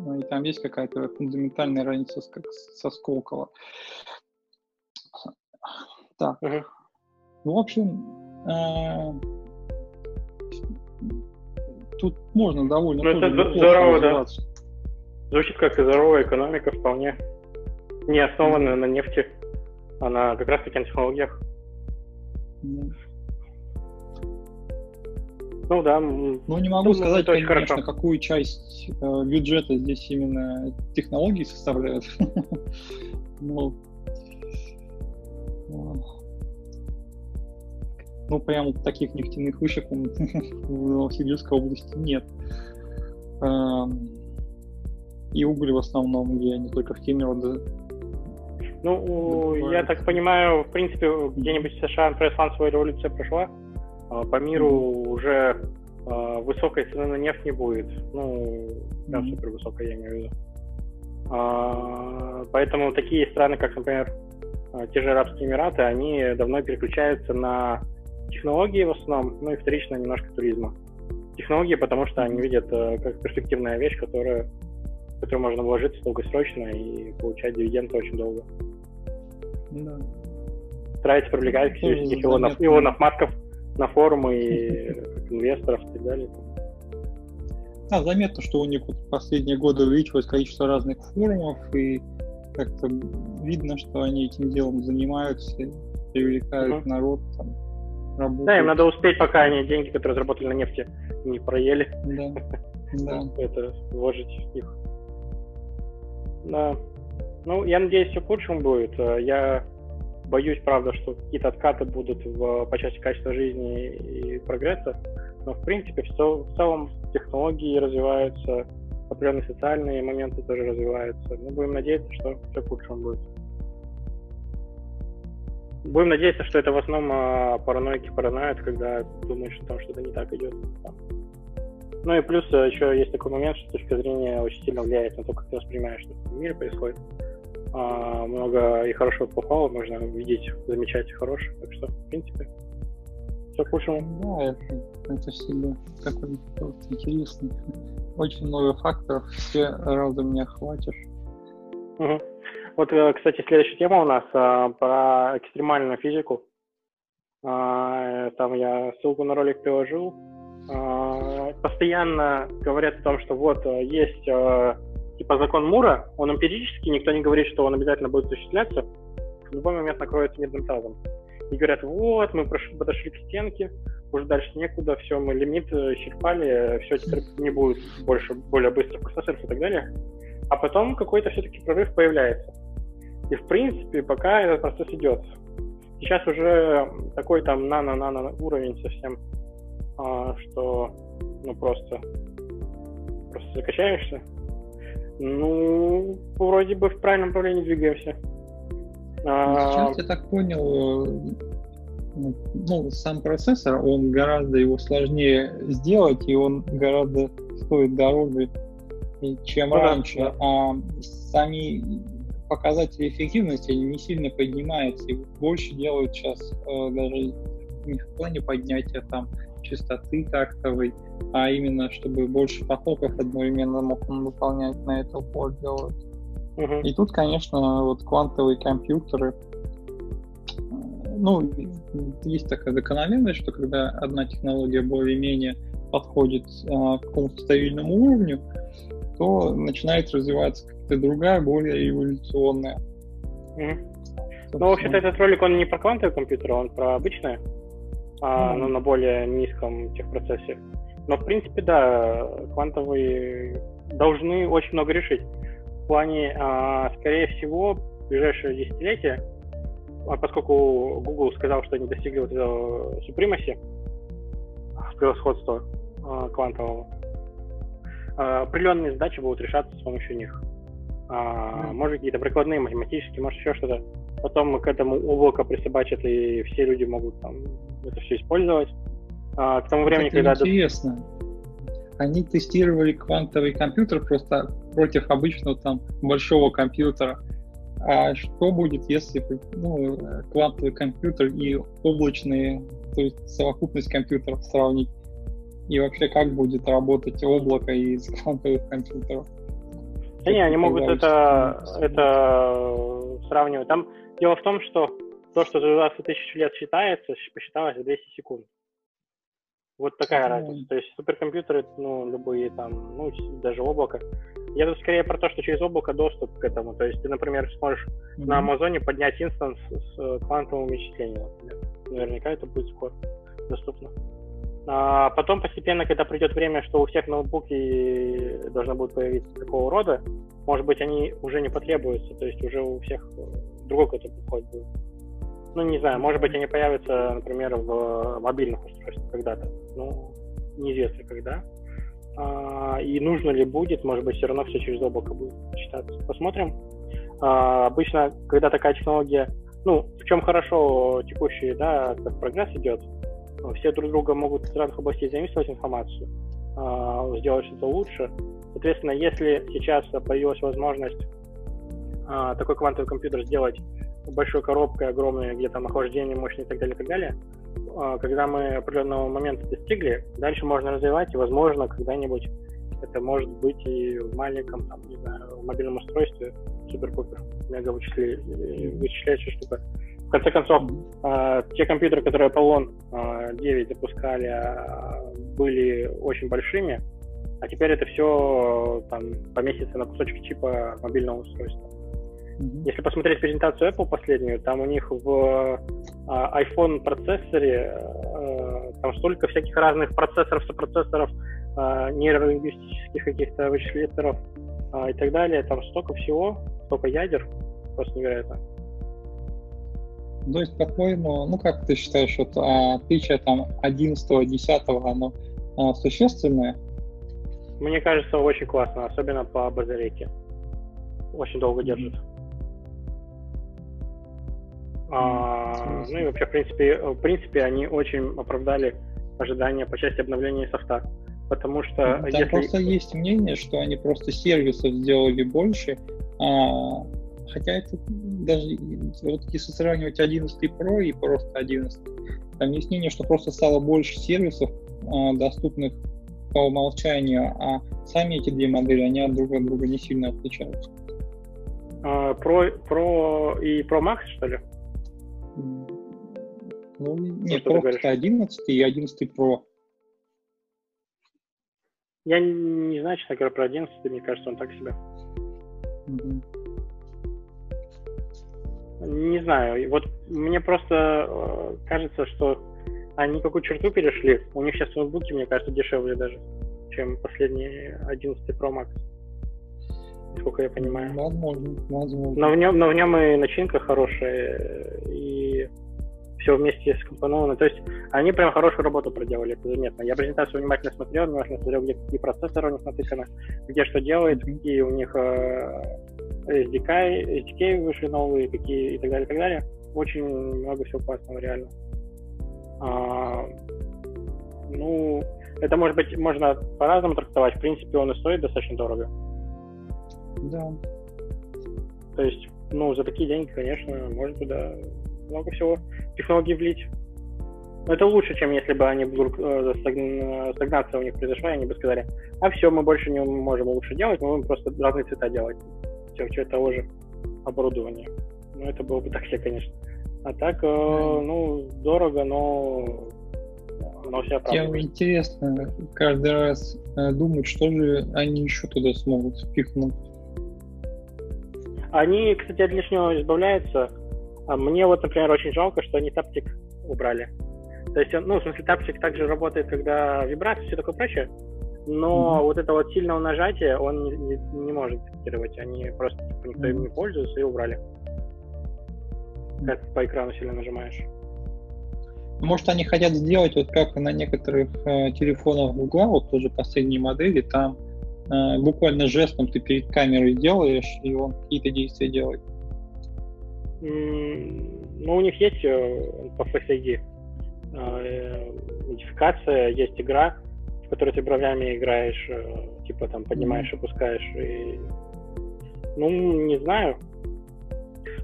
ну, и там есть какая-то фундаментальная разница с, как, со Сколково. Так. uh В общем, э, тут можно довольно... Ну, это здорово, да. Звучит как здоровая экономика вполне. Не основанная на нефти, а на как раз таки на технологиях. Да. Ну да. Ну не могу ну, сказать, конечно, хорошо. какую часть э, бюджета здесь именно технологии составляют. ну, ну, прям таких нефтяных вышек в Новосибирской области нет. Эм, и уголь в основном, где не только в Кемерово. Ну, я так понимаю, в принципе, где-нибудь в США, например, финансовая революция прошла, по миру уже а, высокой цены на нефть не будет. Ну, прям супер высокой, я имею в виду. А, поэтому такие страны, как, например, те же Арабские Эмираты, они давно переключаются на технологии в основном, ну и вторично немножко туризма. Технологии, потому что они видят э, как перспективная вещь, которая, в которую можно вложиться долгосрочно и получать дивиденды очень долго. Да. Стараются привлекать всяких Илонов, Илонов Масков на форумы и инвесторов и так далее. Да, заметно, что у них вот последние годы увеличилось количество разных форумов, и как-то видно, что они этим делом занимаются, привлекают uh-huh. народ, там, работают. Да, им надо успеть, пока они деньги, которые заработали на нефти, не проели. Да. да. Это вложить их. Да. Ну, я надеюсь, все к лучшему будет. Я боюсь, правда, что какие-то откаты будут в, по части качества жизни и прогресса. Но, в принципе, в, в целом технологии развиваются, определенные социальные моменты тоже развиваются. Мы будем надеяться, что все к лучшему будет. Будем надеяться, что это в основном а, параноики параноид, когда думают, что там что-то не так идет. Ну и плюс а, еще есть такой момент, что точка зрения очень сильно влияет на то, как ты воспринимаешь, что в мире происходит. А, много и хорошего, и плохого можно видеть, замечать хорошее. Так что, в принципе, все к лучшему. Да, это, это всегда такой интересный. Очень много факторов, все разом не охватишь. Угу. Вот, э, кстати, следующая тема у нас а, про экстремальную физику. А, там я ссылку на ролик приложил. А, постоянно говорят о том, что вот э, есть а, типа закон Мура, он эмпирический, никто не говорит, что он обязательно будет осуществляться. В любой момент накроется медным тазом. И говорят, вот, мы подошли к стенке, уже дальше некуда, все, мы лимит исчерпали, все, теперь не будет больше, более быстрых процессоров и так далее. А потом какой-то все-таки прорыв появляется. И, в принципе, пока этот процесс идет. Сейчас уже такой там нано-нано уровень совсем, а, что ну просто, просто закачаешься. Ну, вроде бы в правильном направлении двигаемся. А, Сейчас я так понял, э, ну, сам процессор, он гораздо его сложнее сделать, и он гораздо стоит дороже, чем ну, раньше. Да. А сами показатели эффективности они не сильно поднимаются, и больше делают сейчас э, даже не в плане поднятия там частоты тактовой, а именно чтобы больше потоков одновременно мог он выполнять на это упор делают. Uh-huh. И тут, конечно, вот квантовые компьютеры, ну, есть такая закономерность, что когда одна технология более-менее подходит э, к какому-то стабильному уровню, то начинает развиваться какая-то другая, более эволюционная. Mm-hmm. Ну, вообще-то этот ролик, он не про квантовые компьютеры, он про обычные, а, но на более низком техпроцессе. Но, в принципе, да, квантовые должны очень много решить. В плане, а, скорее всего, в ближайшее десятилетие а поскольку Google сказал, что они достигли вот этого supremacy, превосходства э, квантового, э, определенные задачи будут решаться с помощью них. А, может, какие-то прикладные, математические, может, еще что-то. Потом к этому облако присобачат, и все люди могут там это все использовать. А, к тому времени, это когда... Интересно. Они тестировали квантовый компьютер просто против обычного там большого компьютера. А что будет, если ну, квантовый компьютер и облачные, то есть совокупность компьютеров сравнить? И вообще, как будет работать облако из квантовых компьютеров? Да не, они могут это, это сравнивать. Там дело в том, что то, что за 20 тысяч лет считается, посчиталось в 200 секунд. Вот такая разница. То есть суперкомпьютеры, ну, любые там, ну, даже облако. Я тут скорее про то, что через облако доступ к этому. То есть ты, например, сможешь mm-hmm. на Амазоне поднять инстанс с э, квантовым вычислением, например. Наверняка это будет скоро доступно. А потом постепенно, когда придет время, что у всех ноутбуки должны будут появиться такого рода, может быть, они уже не потребуются, то есть уже у всех другой какой-то подход будет. Ну, не знаю, может быть, они появятся, например, в мобильных устройствах когда-то. Ну, неизвестно когда. А, и нужно ли будет, может быть, все равно все через облако будет читаться. Посмотрим. А, обычно, когда такая технология, ну, в чем хорошо текущий, да, как прогресс идет, все друг друга могут из разных областей заимствовать информацию, а, сделать что-то лучше. Соответственно, если сейчас появилась возможность а, такой квантовый компьютер сделать большой коробкой, огромной, где там охлаждение мощное и так далее, и так далее, а, когда мы определенного момента достигли, дальше можно развивать, и, возможно, когда-нибудь это может быть и в маленьком, там, не знаю, в мобильном устройстве супер-пупер, мега вычисляющая штука конце концов, э, те компьютеры, которые Apollon э, 9 запускали, были очень большими, а теперь это все там, поместится на кусочек чипа мобильного устройства. Mm-hmm. Если посмотреть презентацию Apple последнюю, там у них в э, iPhone процессоре э, там столько всяких разных процессоров, сопроцессоров, э, нейролингвистических каких-то вычислителей э, и так далее. Там столько всего, столько ядер, просто невероятно. То есть, по-твоему, ну как ты считаешь, вот а, отличие там 11 10 оно а, существенное? Мне кажется, очень классно, особенно по батарейке. Очень долго держит. А, ну и вообще, в принципе, в принципе, они очень оправдали ожидания по части обновления софта. Потому что Там если... просто есть мнение, что они просто сервисов сделали больше, а, Хотя это даже, вот если сравнивать 11 Pro и просто 11, там есть мнение, что просто стало больше сервисов, э, доступных по умолчанию, а сами эти две модели, они от друг от друга не сильно отличаются. А, Pro, Pro и Pro Max, что ли? Ну, нет, Pro это 11 и 11 Pro. Я не знаю, честно говоря, про 11, мне кажется, он так себе. Mm-hmm. Не знаю. Вот мне просто э, кажется, что они какую черту перешли. У них сейчас ноутбуки, мне кажется, дешевле даже, чем последний 11 Pro Max. Насколько я понимаю. Возможно, возможно. Но в нем, но в нем и начинка хорошая, и все вместе скомпоновано. То есть они прям хорошую работу проделали, это заметно. Я презентацию внимательно смотрел, внимательно смотрел, где какие процессоры у них натыканы, где что делает, какие у них э, SDK, SDK вышли новые, какие и так далее, и так далее. Очень много всего классного, реально. А, ну, это может быть, можно по-разному трактовать. В принципе, он и стоит достаточно дорого. Да. То есть, ну, за такие деньги, конечно, можно туда много всего технологий влить. Но это лучше, чем если бы они вдруг э, стагнация у них произошла, и они бы сказали, а все, мы больше не можем лучше делать, мы будем просто разные цвета делать все, все того же оборудования. Ну, это было бы так все, конечно. А так, э, ну, дорого, но, но все Тем интересно каждый раз э, думать, что же они еще туда смогут впихнуть. Они, кстати, от лишнего избавляются. А мне вот, например, очень жалко, что они таптик убрали. То есть, ну, в смысле, таптик также работает, когда вибрация, все такое прочее, но mm-hmm. вот это вот сильного нажатия он не, не, не может детектировать. Они просто типа, никто им не пользуется и убрали. как по экрану сильно нажимаешь. Может, они хотят сделать, вот как на некоторых э, телефонах Google, вот тоже последние модели, там э, буквально жестом ты перед камерой делаешь, и он какие-то действия делает. Ну, у них есть э, по Face ID э, модификация, есть игра, в которой ты бровями играешь, э, типа там поднимаешь, опускаешь. И... Ну, не знаю.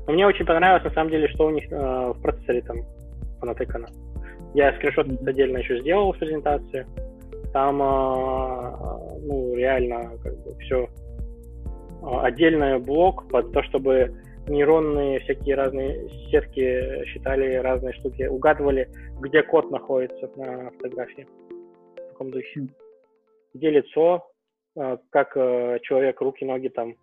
Но мне очень понравилось, на самом деле, что у них э, в процессоре там понатыкано. Я скриншот отдельно еще сделал в презентации. Там, э, ну, реально, как бы все отдельный блок под то, чтобы нейронные всякие разные сетки считали разные штуки, угадывали, где код находится на фотографии. В таком духе. Где лицо, э, как э, человек руки, ноги там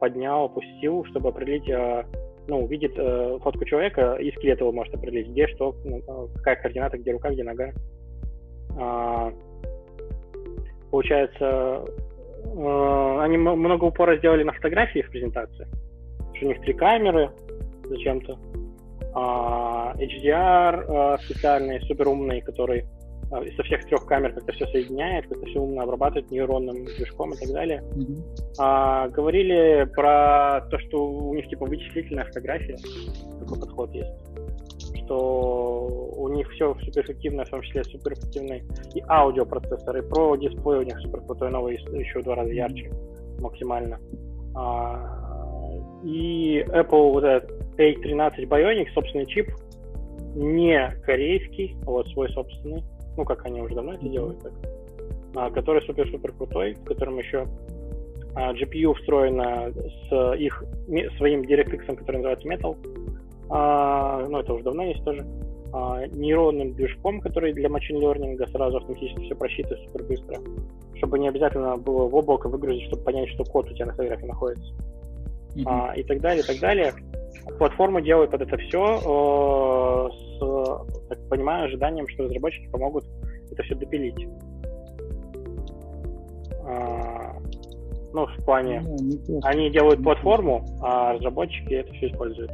поднял, опустил, чтобы определить, э, ну, увидит фотку человека, и скелет его может определить, где что, ну, какая координата, где рука, где нога. А, получается, они много упора сделали на фотографии в презентации у них три камеры зачем-то. А, HDR а, специальный, супер умный, который а, со всех трех камер как-то все соединяет, как-то все умно обрабатывает нейронным движком и так далее. Mm-hmm. А, говорили про то, что у них типа вычислительная фотография, такой подход есть что у них все суперэффективно, в том числе суперэффективный и аудиопроцессор, и про дисплей у них супер крутой новый, еще в два раза ярче максимально. А, и Apple вот этот A13 Bionic, собственный чип, не корейский, а вот свой собственный, ну, как они уже давно это делают, так, а, который супер-супер крутой, в котором еще а, GPU встроена с их своим DirectX, который называется Metal, а, ну, это уже давно есть тоже, а, нейронным движком, который для machine learning сразу автоматически все просчитывает супер быстро, чтобы не обязательно было в облако выгрузить, чтобы понять, что код у тебя на фотографии находится mm-hmm. а, и так далее, и так далее. Платформа делает под это все э, с, так понимаю, ожиданием, что разработчики помогут это все допилить. А, ну, в плане, mm-hmm. они делают платформу, а разработчики это все используют.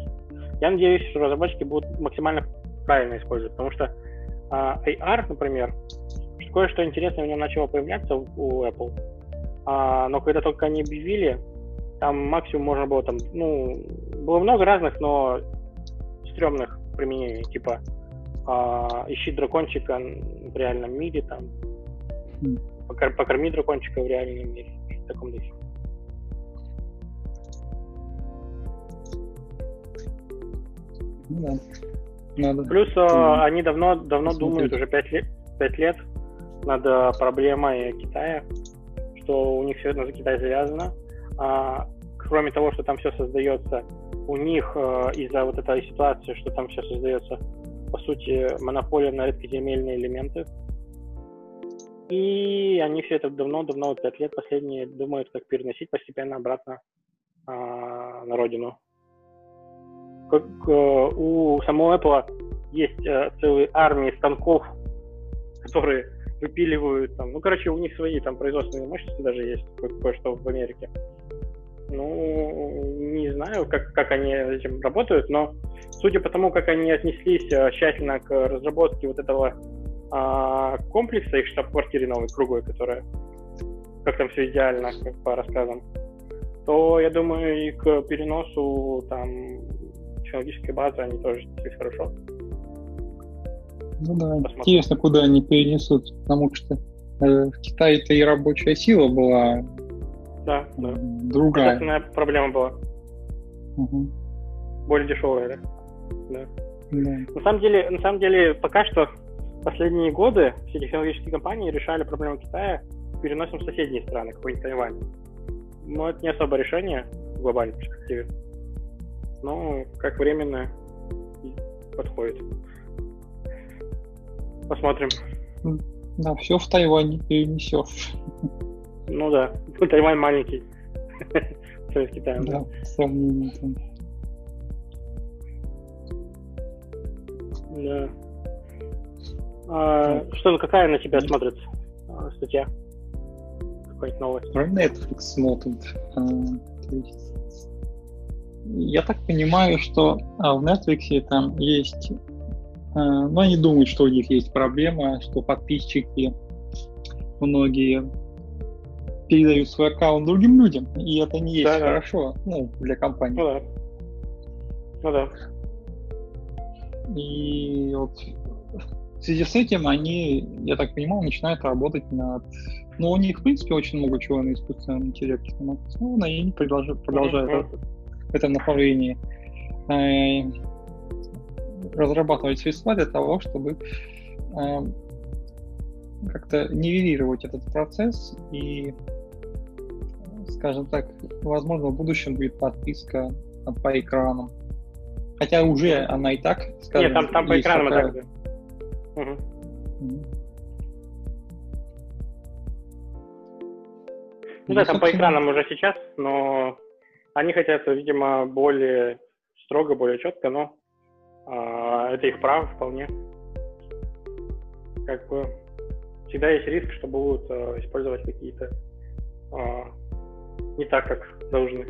Я надеюсь, что разработчики будут максимально правильно использовать, потому что а, AR, например, кое-что интересное у него начало появляться у Apple, а, но когда только они объявили, там максимум можно было там, ну, было много разных, но стрёмных применений, типа а, ищи дракончика в реальном мире, там, mm. покорми дракончика в реальном мире, в таком духе. Ну да. Надо. Плюс mm. они давно, давно думают, уже пять лет, пять лет над а, проблемой Китая, что у них все это за Китай завязано, кроме того, что там все создается, у них э, из-за вот этой ситуации, что там все создается, по сути, монополия на редкоземельные элементы. И они все это давно-давно, вот пять лет последние, думают, как переносить постепенно обратно э, на родину. Как э, у самого Apple есть э, целые армии станков, которые выпиливают там, ну, короче, у них свои там производственные мощности даже есть, кое-что в Америке. Ну, не знаю, как, как они этим работают, но судя по тому, как они отнеслись э, тщательно к разработке вот этого а, комплекса их штаб-квартиры новой, круглой, которая как там все идеально, как по рассказам, то я думаю, и к переносу там технологической базы они тоже отнеслись хорошо. Ну да, Посмотрим. интересно, куда они перенесут, потому что э, в Китае-то и рабочая сила была да, да. Другая. Качественная проблема была. Угу. Более дешевая, да? Да. да. На самом деле, на самом деле, пока что последние годы все технологические компании решали проблему Китая переносом в соседние страны, какой-нибудь Тайвань. Но это не особо решение в глобальной перспективе. Но как временно подходит. Посмотрим. Да, все в Тайване перенесешь. Ну да, Тайвань маленький. С Китаем. Да, там. Да. А, что, какая на тебя смотрится а, статья? Какая-нибудь новость? Про Netflix смотрит. А, я так понимаю, что а, в Netflix там есть, а, ну, они думают, что у них есть проблема, что подписчики многие передают свой аккаунт другим людям, и это не есть да, хорошо, да. ну, для компании. Ну да. Ну да. И вот в связи с этим они, я так понимаю, начинают работать над... Ну, у них, в принципе, очень много чего на искусственном интеллекте основано, и они продолжают, продолжают mm-hmm. в этом направлении э, разрабатывать средства для того, чтобы э, как-то нивелировать этот процесс и, скажем так, возможно, в будущем будет подписка по экранам. Хотя уже она и так, скажем, Нет, там, там по экранам такая... так. Угу. Ну да, там по экранам уже сейчас, но они хотят, видимо, более строго, более четко, но а, это их право вполне. Как бы всегда есть риск, что будут а, использовать какие-то а, не так, как должны.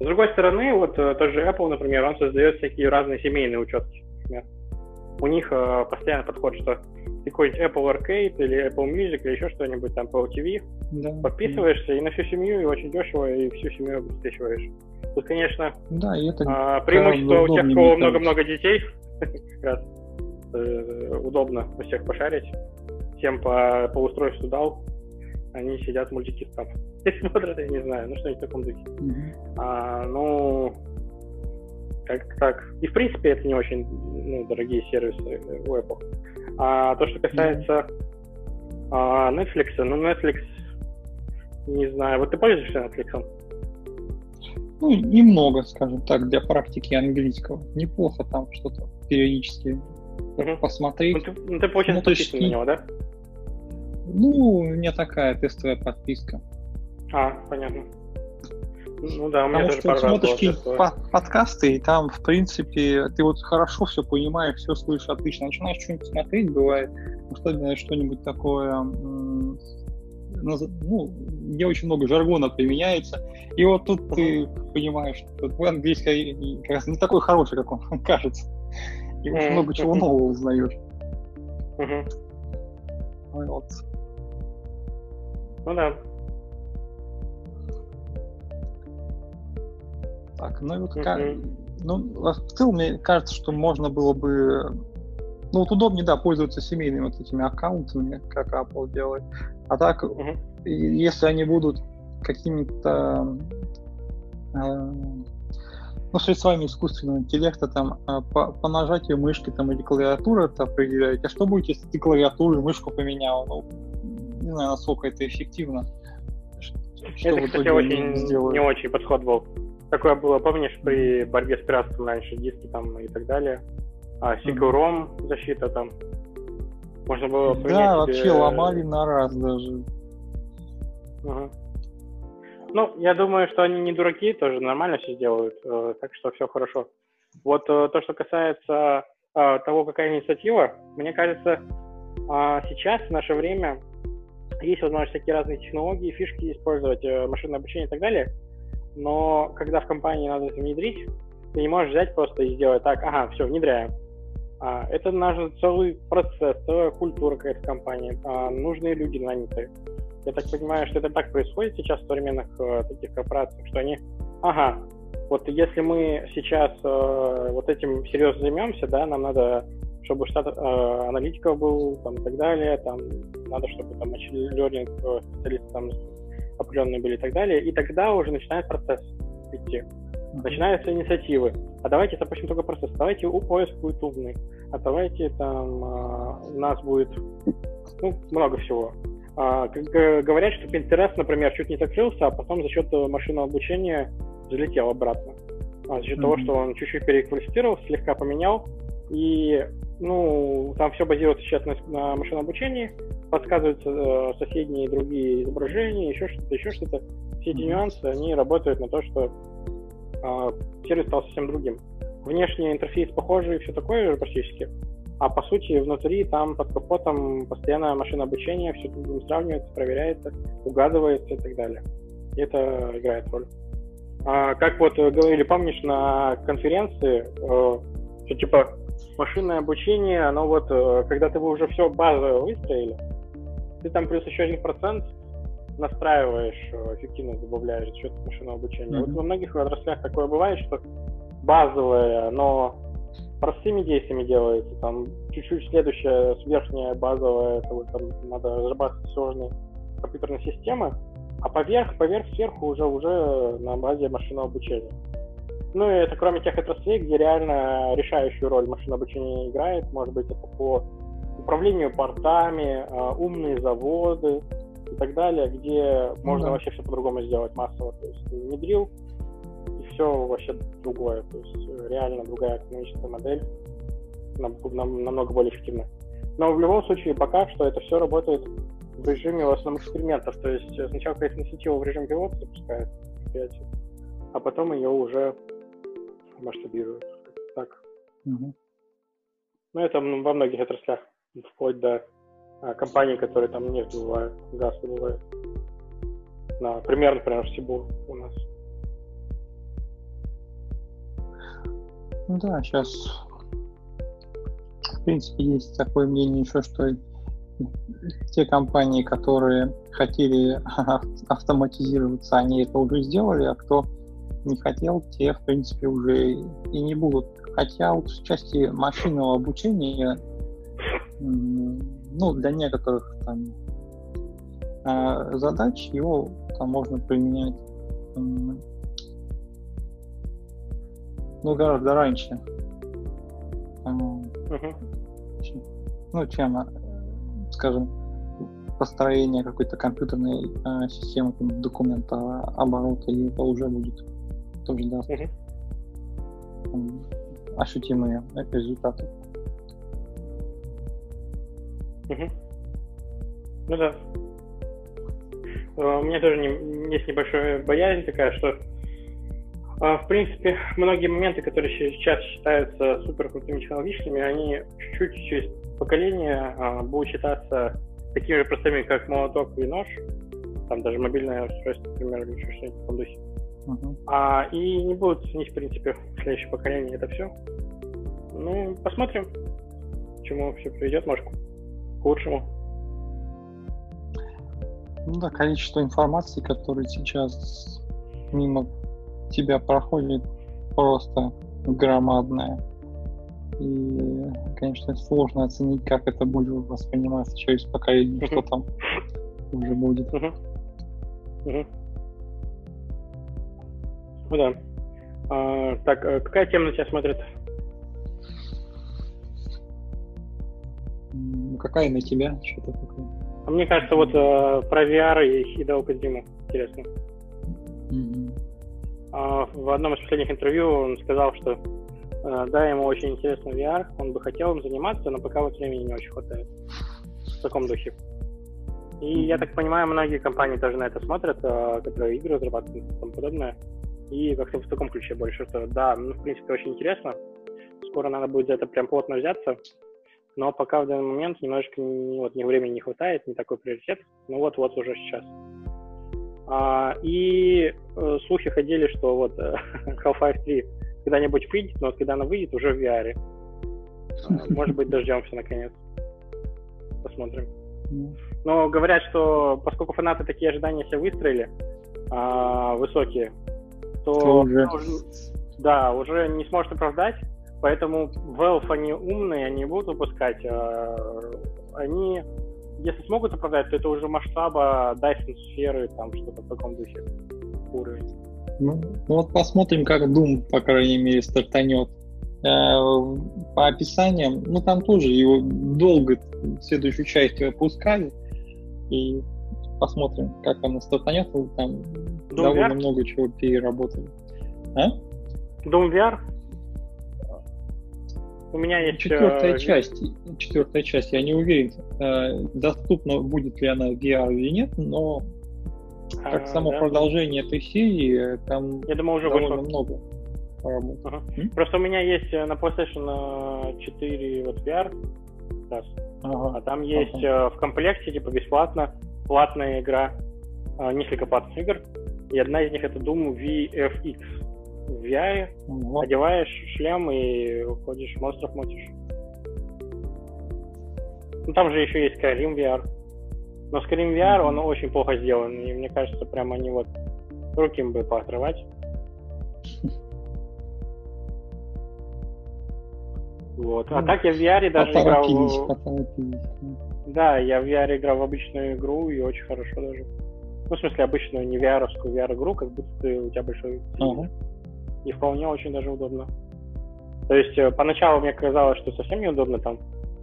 С другой стороны, вот э, тот же Apple, например, он создает всякие разные семейные учетки. Например. У них э, постоянно подход, что ты какой-нибудь Apple Arcade или Apple Music или еще что-нибудь там по TV, да. подписываешься и на всю семью, и очень дешево, и всю семью обеспечиваешь. Тут, конечно, да, и это э, преимущество у тех, у кого много-много детей, как раз э, удобно у всех пошарить. Всем по, по устройству дал, они сидят мультики там и смотрят, я не знаю, ну что-нибудь в таком духе. Mm-hmm. А, ну, как так. И в принципе это не очень ну, дорогие сервисы у Apple. А то, что касается mm-hmm. а, Netflix, ну Netflix, не знаю, вот ты пользуешься Netflix? Ну, немного, скажем так, для практики английского. Неплохо там что-то периодически uh-huh. посмотреть. Ну, ты, ну, ты получается, ну, подписан на него, да? Ну, у меня такая тестовая подписка. А, понятно. Ну да, у меня Потому тоже что смотришь по подкасты, и там, в принципе, ты вот хорошо все понимаешь, все слышишь отлично. Начинаешь что-нибудь смотреть, бывает, особенно что-нибудь такое, ну, где очень много жаргона применяется. И вот тут ты понимаешь, что твой английский как раз не такой хороший, как он кажется. И очень много чего нового узнаешь. Вот. Ну да. Так, ну и вот как, ну, в целом мне кажется, что можно было бы, ну вот удобнее, да, пользоваться семейными вот этими аккаунтами, как Apple делает. А так, mm-hmm. если они будут какими-то э, ну, средствами искусственного интеллекта, там, э, по, по нажатию мышки там, или клавиатуры это определяете, а что будет, если ты клавиатуру и мышку поменял? Ну, не знаю, насколько это эффективно. Что это, кстати, очень, не очень подход был. Такое было, помнишь, при борьбе с пиратством раньше, диски там и так далее. А Secure защита там. Можно было Да, вообще ломали на раз даже. Угу. Ну, я думаю, что они не дураки, тоже нормально все делают, э, так что все хорошо. Вот э, то, что касается э, того, какая инициатива, мне кажется, э, сейчас, в наше время, есть возможность всякие разные технологии, фишки использовать, э, машинное обучение и так далее – но когда в компании надо это внедрить, ты не можешь взять просто и сделать так, ага, все, внедряем. А, это нужен целый процесс, целая культура какая-то компании, а, нужные люди нанятые. Я так понимаю, что это так происходит сейчас в современных э, таких корпорациях, что они, ага, вот если мы сейчас э, вот этим серьезно займемся, да, нам надо, чтобы штат э, аналитиков был, там, и так далее, там, надо, чтобы там learning э, специалисты там определенные были и так далее, и тогда уже начинает процесс идти. Начинаются инициативы. А давайте запустим только процесс. Давайте у поиск будет умный. А давайте там а, у нас будет ну, много всего. А, говорят, что Pinterest, например, чуть не закрылся, а потом за счет машинного обучения залетел обратно. А, за счет mm-hmm. того, что он чуть-чуть переквалифицировал, слегка поменял, и ну, там все базируется сейчас на, на машинном обучении, подсказываются э, соседние другие изображения, еще что-то, еще что-то. Все эти нюансы, они работают на то, что э, сервис стал совсем другим. Внешний интерфейс похожий, все такое же практически, а по сути внутри там под капотом постоянно машина обучения, все другом сравнивается, проверяется, угадывается и так далее. И это играет роль. А, как вот говорили, помнишь, на конференции, э, что типа машинное обучение, оно вот, э, когда ты уже все базовое выстроили, ты там плюс еще один процент настраиваешь, э, эффективность добавляешь за счет машинного обучения. Mm-hmm. Вот во многих отраслях такое бывает, что базовое, но простыми действиями делается, там чуть-чуть следующее, сверхнее базовое, это вот там надо разрабатывать сложные компьютерные системы, а поверх, поверх сверху уже уже на базе машинного обучения. Ну и это кроме тех отраслей, где реально решающую роль машинное обучение играет, может быть, это по управлению портами, а, умные заводы и так далее, где ну, можно да. вообще все по-другому сделать массово. То есть внедрил, и все вообще другое. То есть реально другая экономическая модель, намного более эффективная. Но в любом случае, пока что это все работает в режиме в основном экспериментов. То есть сначала какая-то инициатива в режиме пилота запускает а потом ее уже масштабируют. Так. Угу. Ну, это во многих отраслях, вплоть до а, компаний, которые там нефть добывают, газ добывают. Например, например, в Сибур у нас. Ну да, сейчас в принципе есть такое мнение еще, что те компании, которые хотели автоматизироваться, они это уже сделали, а кто не хотел, те, в принципе, уже и не будут. Хотя вот в части машинного обучения, ну, для некоторых там а, задач его там можно применять ну, гораздо раньше. Uh-huh. Ну, чем, э, скажем, построение какой-то компьютерной э, системы документа оборота, и это уже будет тоже даст угу. ощутимые результаты. Угу. Ну да. Э, у меня тоже не, есть небольшая боязнь такая, что э, в принципе, многие моменты, которые сейчас считаются супер крутыми технологичными, они чуть-чуть через поколение э, будут считаться такими же простыми, как молоток и нож, там даже мобильное устройство, например, или что-нибудь в таком духе. Uh-huh. А, и не будут ценить, в принципе, следующее поколение это все. Ну, посмотрим, к чему все приведет, может, к лучшему. Ну да, количество информации, которое сейчас мимо тебя проходит, просто громадное. И, конечно, сложно оценить, как это будет восприниматься через поколение, что там уже будет. Ну да. А, так, э, какая тема на тебя смотрит? Какая на тебя? Что-то такое? А мне кажется, вот э, про VR и Хидео Кодзиму интересно. Mm-hmm. А, в одном из последних интервью он сказал, что э, да, ему очень интересно VR, он бы хотел им заниматься, но пока вот времени не очень хватает. В таком духе. И я так понимаю, многие компании тоже на это смотрят, э, которые игры разрабатывают и тому подобное. И как-то в таком ключе больше, что да, ну, в принципе, очень интересно. Скоро надо будет за это прям плотно взяться. Но пока в данный момент немножечко не, вот, ни времени не хватает, не такой приоритет. Ну вот-вот уже сейчас. А, и э, слухи ходили, что вот э, Half-Life 3 когда-нибудь выйдет, но вот когда она выйдет, уже в VR. А, может быть, дождемся наконец. Посмотрим. Но говорят, что поскольку фанаты такие ожидания себе выстроили, а, высокие, то уже. да, уже не сможет оправдать. Поэтому Valve, они умные, они будут выпускать. А они, если смогут оправдать, то это уже масштаба Dyson сферы, там что-то в таком духе уровень. Ну, ну вот посмотрим, как Doom, по крайней мере, стартанет. Э, по описаниям, ну там тоже его долго следующую часть выпускали. И посмотрим, как она стартанет. Там Doom довольно VR? много чего переработали. А? Doom VR? У меня есть... Четвертая э... часть. Четвертая часть. Я не уверен, э, доступна будет ли она VR или нет, но как а, само да? продолжение этой серии, там Я думаю, уже довольно вышло. много Ага. Просто у меня есть э, на PlayStation 4 вот VR, раз. Ага. а там есть ага. в комплекте, типа, бесплатно, платная игра, несколько платных игр, И одна из них это Doom VFX. В VR Ого. одеваешь шлем и ходишь, монстров мотишь. Ну там же еще есть Skyrim VR. Но Skyrim VR, он очень плохо сделан. И мне кажется, прям они вот руки им бы поотрывать. Вот. А Ну, так я в VR даже играл... Да, я в VR играл в обычную игру и очень хорошо даже. Ну, в смысле, обычную, не VR-овскую VR-игру, как будто ты, у тебя большой телевизор. Ага. И вполне очень даже удобно. То есть э, поначалу мне казалось, что совсем неудобно там.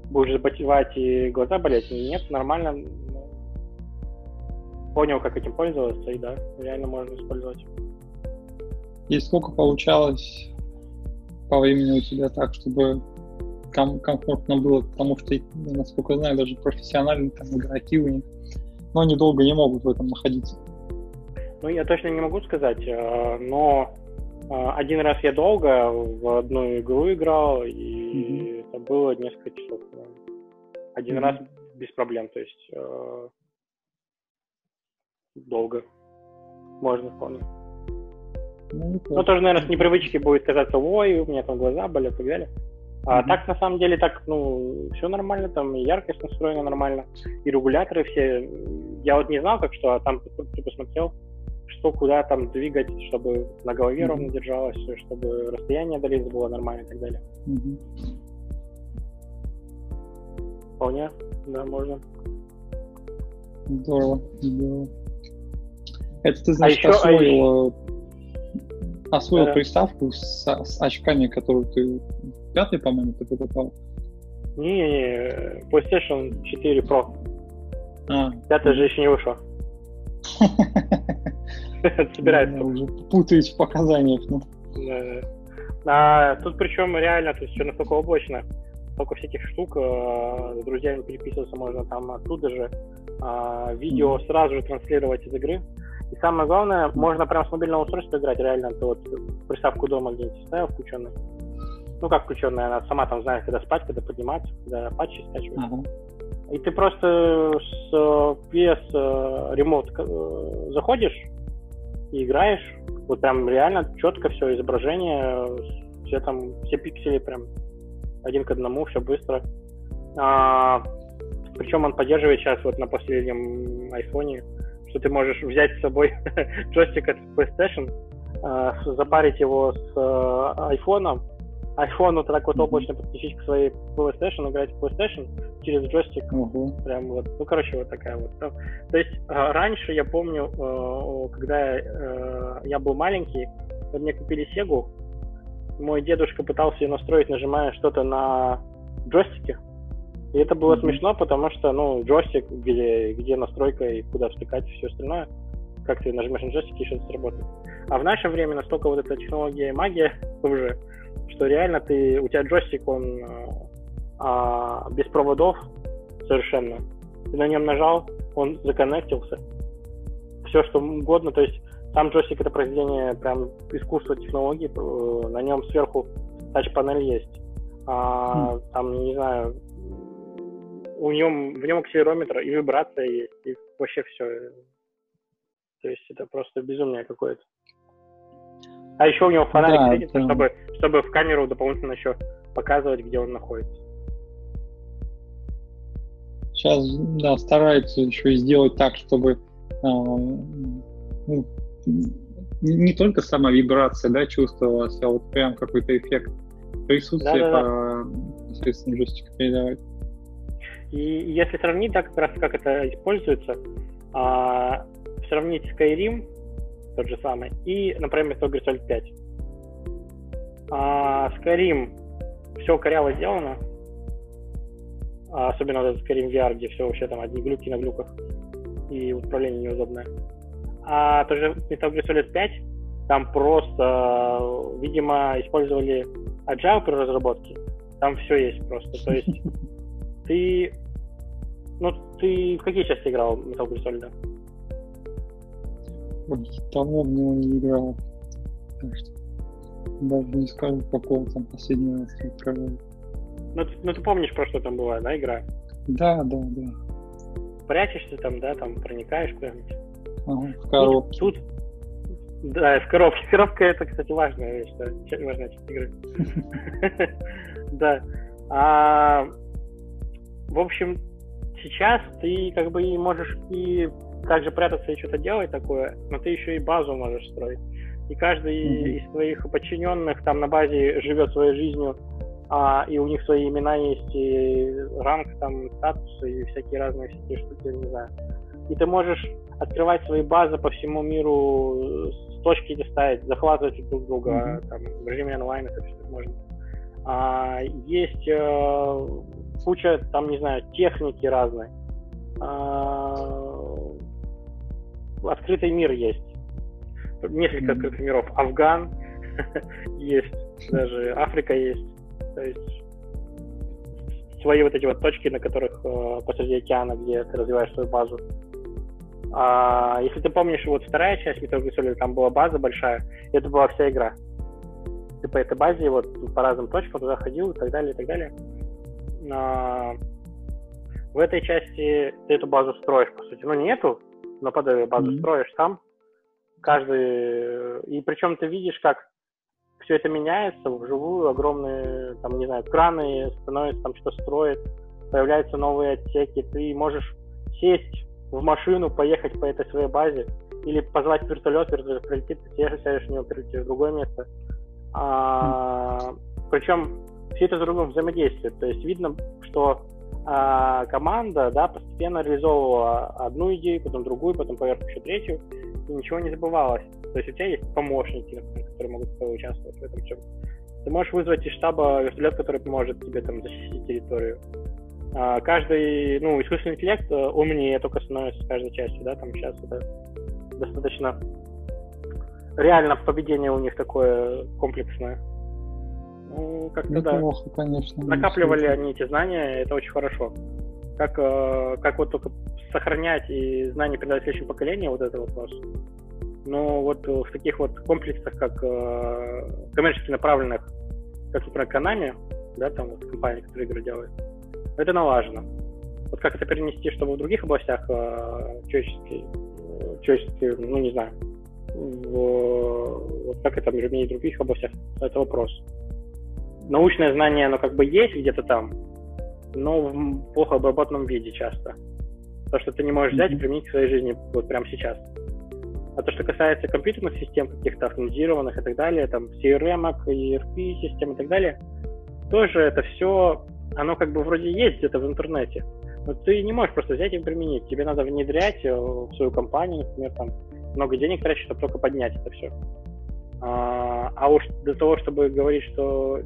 Будешь запотевать и глаза болеть. Нет, нормально. Понял, как этим пользоваться, и да, реально можно использовать. И сколько получалось по времени у тебя так, чтобы ком- комфортно было, потому что, насколько я знаю, даже профессиональные там игроки у них, но они долго не могут в этом находиться. Ну, я точно не могу сказать, э, но э, один раз я долго в одну игру играл, и это было несколько часов. Один Мгм. раз без проблем, то есть э, долго. Можно вполне. Ну, Ну, неплохо. тоже, наверное, с непривычки будет казаться, ой, у меня там глаза болят и так далее. А Мгм. так, на самом деле, так, ну, все нормально, там и яркость настроена нормально, и регуляторы все. Я вот не знал, как что, а там ты посмотрел, что куда там двигать, чтобы на голове Мгм. ровно держалось, чтобы расстояние до линзы было нормально и так далее. Мгм. Вполне, да, можно. Здорово, здорово. Это ты, значит, еще- а освоил, э, освоил Да. приставку с, с очками, которую ты пятый, по-моему, ты покупал. Не, PlayStation 4 Pro. А, Пятая же еще не вышла. Собирается. я уже путаюсь в показаниях. Ну. А, тут причем реально, то есть все настолько облачно, столько всяких штук, э, с друзьями переписываться можно там оттуда же, а, видео сразу же транслировать из игры. И самое главное, можно прям с мобильного устройства играть, реально, ты вот приставку дома где-нибудь ставил включенной. Ну как включенная, она сама там знает, когда спать, когда подниматься, когда патчи скачивать. Ага. И ты просто с э, PS э, ремонт э, заходишь и играешь. Вот прям реально четко все изображение, э, все там, все пиксели прям один к одному, все быстро. А, причем он поддерживает сейчас вот на последнем айфоне, что ты можешь взять с собой джойстик от PlayStation, с- запарить его с э, айфоном, iPhone вот так вот облачно подключить к своей PlayStation, играть в PlayStation через джойстик Ого. Прям вот, ну, короче, вот такая вот. То есть э, раньше я помню, э, когда э, я был маленький, вот мне купили Сегу, мой дедушка пытался ее настроить, нажимая что-то на джойстике. И это было Мгм. смешно, потому что, ну, джойстик, где, где настройка и куда втыкать и все остальное, как ты нажмешь на джойстик, и что-то сработает. А в наше время настолько вот эта технология и магия уже, что реально ты, у тебя джойстик, он э, а, без проводов совершенно. Ты на нем нажал, он законнектился. Все, что угодно, то есть сам джойстик это произведение прям искусства технологий, э, на нем сверху тач-панель есть. А, Там, не знаю, у нем, в нем акселерометр и вибрация есть, и вообще все. То есть это просто безумие какое-то. А еще у него фонарик Да, светится, это- чтобы, чтобы в камеру дополнительно еще показывать, где он находится. Сейчас, да, стараются еще и сделать так, чтобы а, ну, не только сама вибрация, да, чувствовалась, а вот прям какой-то эффект присутствия Да-да-да. по посредством джойстика передавать. И если сравнить, да, как раз как это используется, а, сравнить Skyrim, тот же самый, и, например, Metal Gear Solid 5. А, Skyrim. Все коряво сделано, а, особенно вот этот Skyrim VR, где все вообще там одни глюки на глюках, и управление неудобное. А тот же Metal Gear Solid 5, там просто, видимо, использовали Agile при разработке, там все есть просто, то есть ты... Ну, ты в какие части играл Metal Gear Solid? Ой, давно в него не играл. Так что даже не скажу, какого там последний раз открывал. Ну, ты, ну, ты помнишь, про что там была, да, игра? Да, да, да. Прячешься там, да, там проникаешь куда-нибудь. Ага, в Тут, коробке. тут, Да, в коробке. Коробка это, кстати, важная вещь, да, важная часть игры. Да. А, в общем, сейчас ты как бы можешь и также прятаться и что-то делать такое, но ты еще и базу можешь строить. И каждый mm-hmm. из твоих подчиненных там на базе живет своей жизнью, а, и у них свои имена есть, и ранг, там, статусы, и всякие разные всякие штуки, не знаю. И ты можешь открывать свои базы по всему миру, с точки не ставить, захватывать друг друга, mm-hmm. там, в режиме онлайн это все можно. А, есть э, куча, там, не знаю, техники разной. А, открытый мир есть. Несколько mm-hmm. открытых миров. Афган есть, даже Африка есть. То есть свои вот эти вот точки, на которых э, посреди океана, где ты развиваешь свою базу. А, если ты помнишь, вот вторая часть Metal Gear там была база большая, и это была вся игра. Ты по этой базе вот по разным точкам туда ходил и так далее, и так далее. А, в этой части ты эту базу строишь, по сути. Ну, не эту, но под базу mm-hmm. строишь сам. Каждый... И причем ты видишь, как все это меняется вживую, огромные, там, не знаю, краны становятся, там что строят, появляются новые отсеки, ты можешь сесть в машину, поехать по этой своей базе, или позвать вертолет, вертолет прилетит, ты сядешь, сядешь в него, прилетишь в другое место. А, причем все это друг другом взаимодействует. То есть видно, что а, команда да, постепенно реализовывала одну идею, потом другую, потом поверх еще третью, и ничего не забывалось. То есть у тебя есть помощники, например, которые могут участвовать в этом всем. Ты можешь вызвать из штаба вертолет, который поможет тебе там защитить территорию. А, каждый, ну, искусственный интеллект э, умнее только становится с каждой частью, да, там сейчас это достаточно реально поведение у них такое комплексное. Ну, как-то да. конечно. Накапливали они эти знания, это очень хорошо. Как, э, как вот только сохранять и знания передать следующему поколению, вот это вопрос. Но вот в таких вот комплексах, как э, коммерчески направленных, как, например, Konami, да, там вот компания, которая игры делает, это налажено. Вот как это перенести, чтобы в других областях э, человеческие, ну не знаю, в, вот как это мире в других областях, это вопрос. Научное знание, оно как бы есть где-то там, но в плохо обработанном виде часто. То, что ты не можешь взять и применить к своей жизни вот прямо сейчас. А то, что касается компьютерных систем, каких-то автоматизированных и так далее, там CRM, ERP-систем и так далее, тоже это все оно как бы вроде есть где-то в интернете, но ты не можешь просто взять и применить. Тебе надо внедрять э, в свою компанию, например, там много денег тратить, чтобы только поднять это все. А, а уж для того, чтобы говорить, что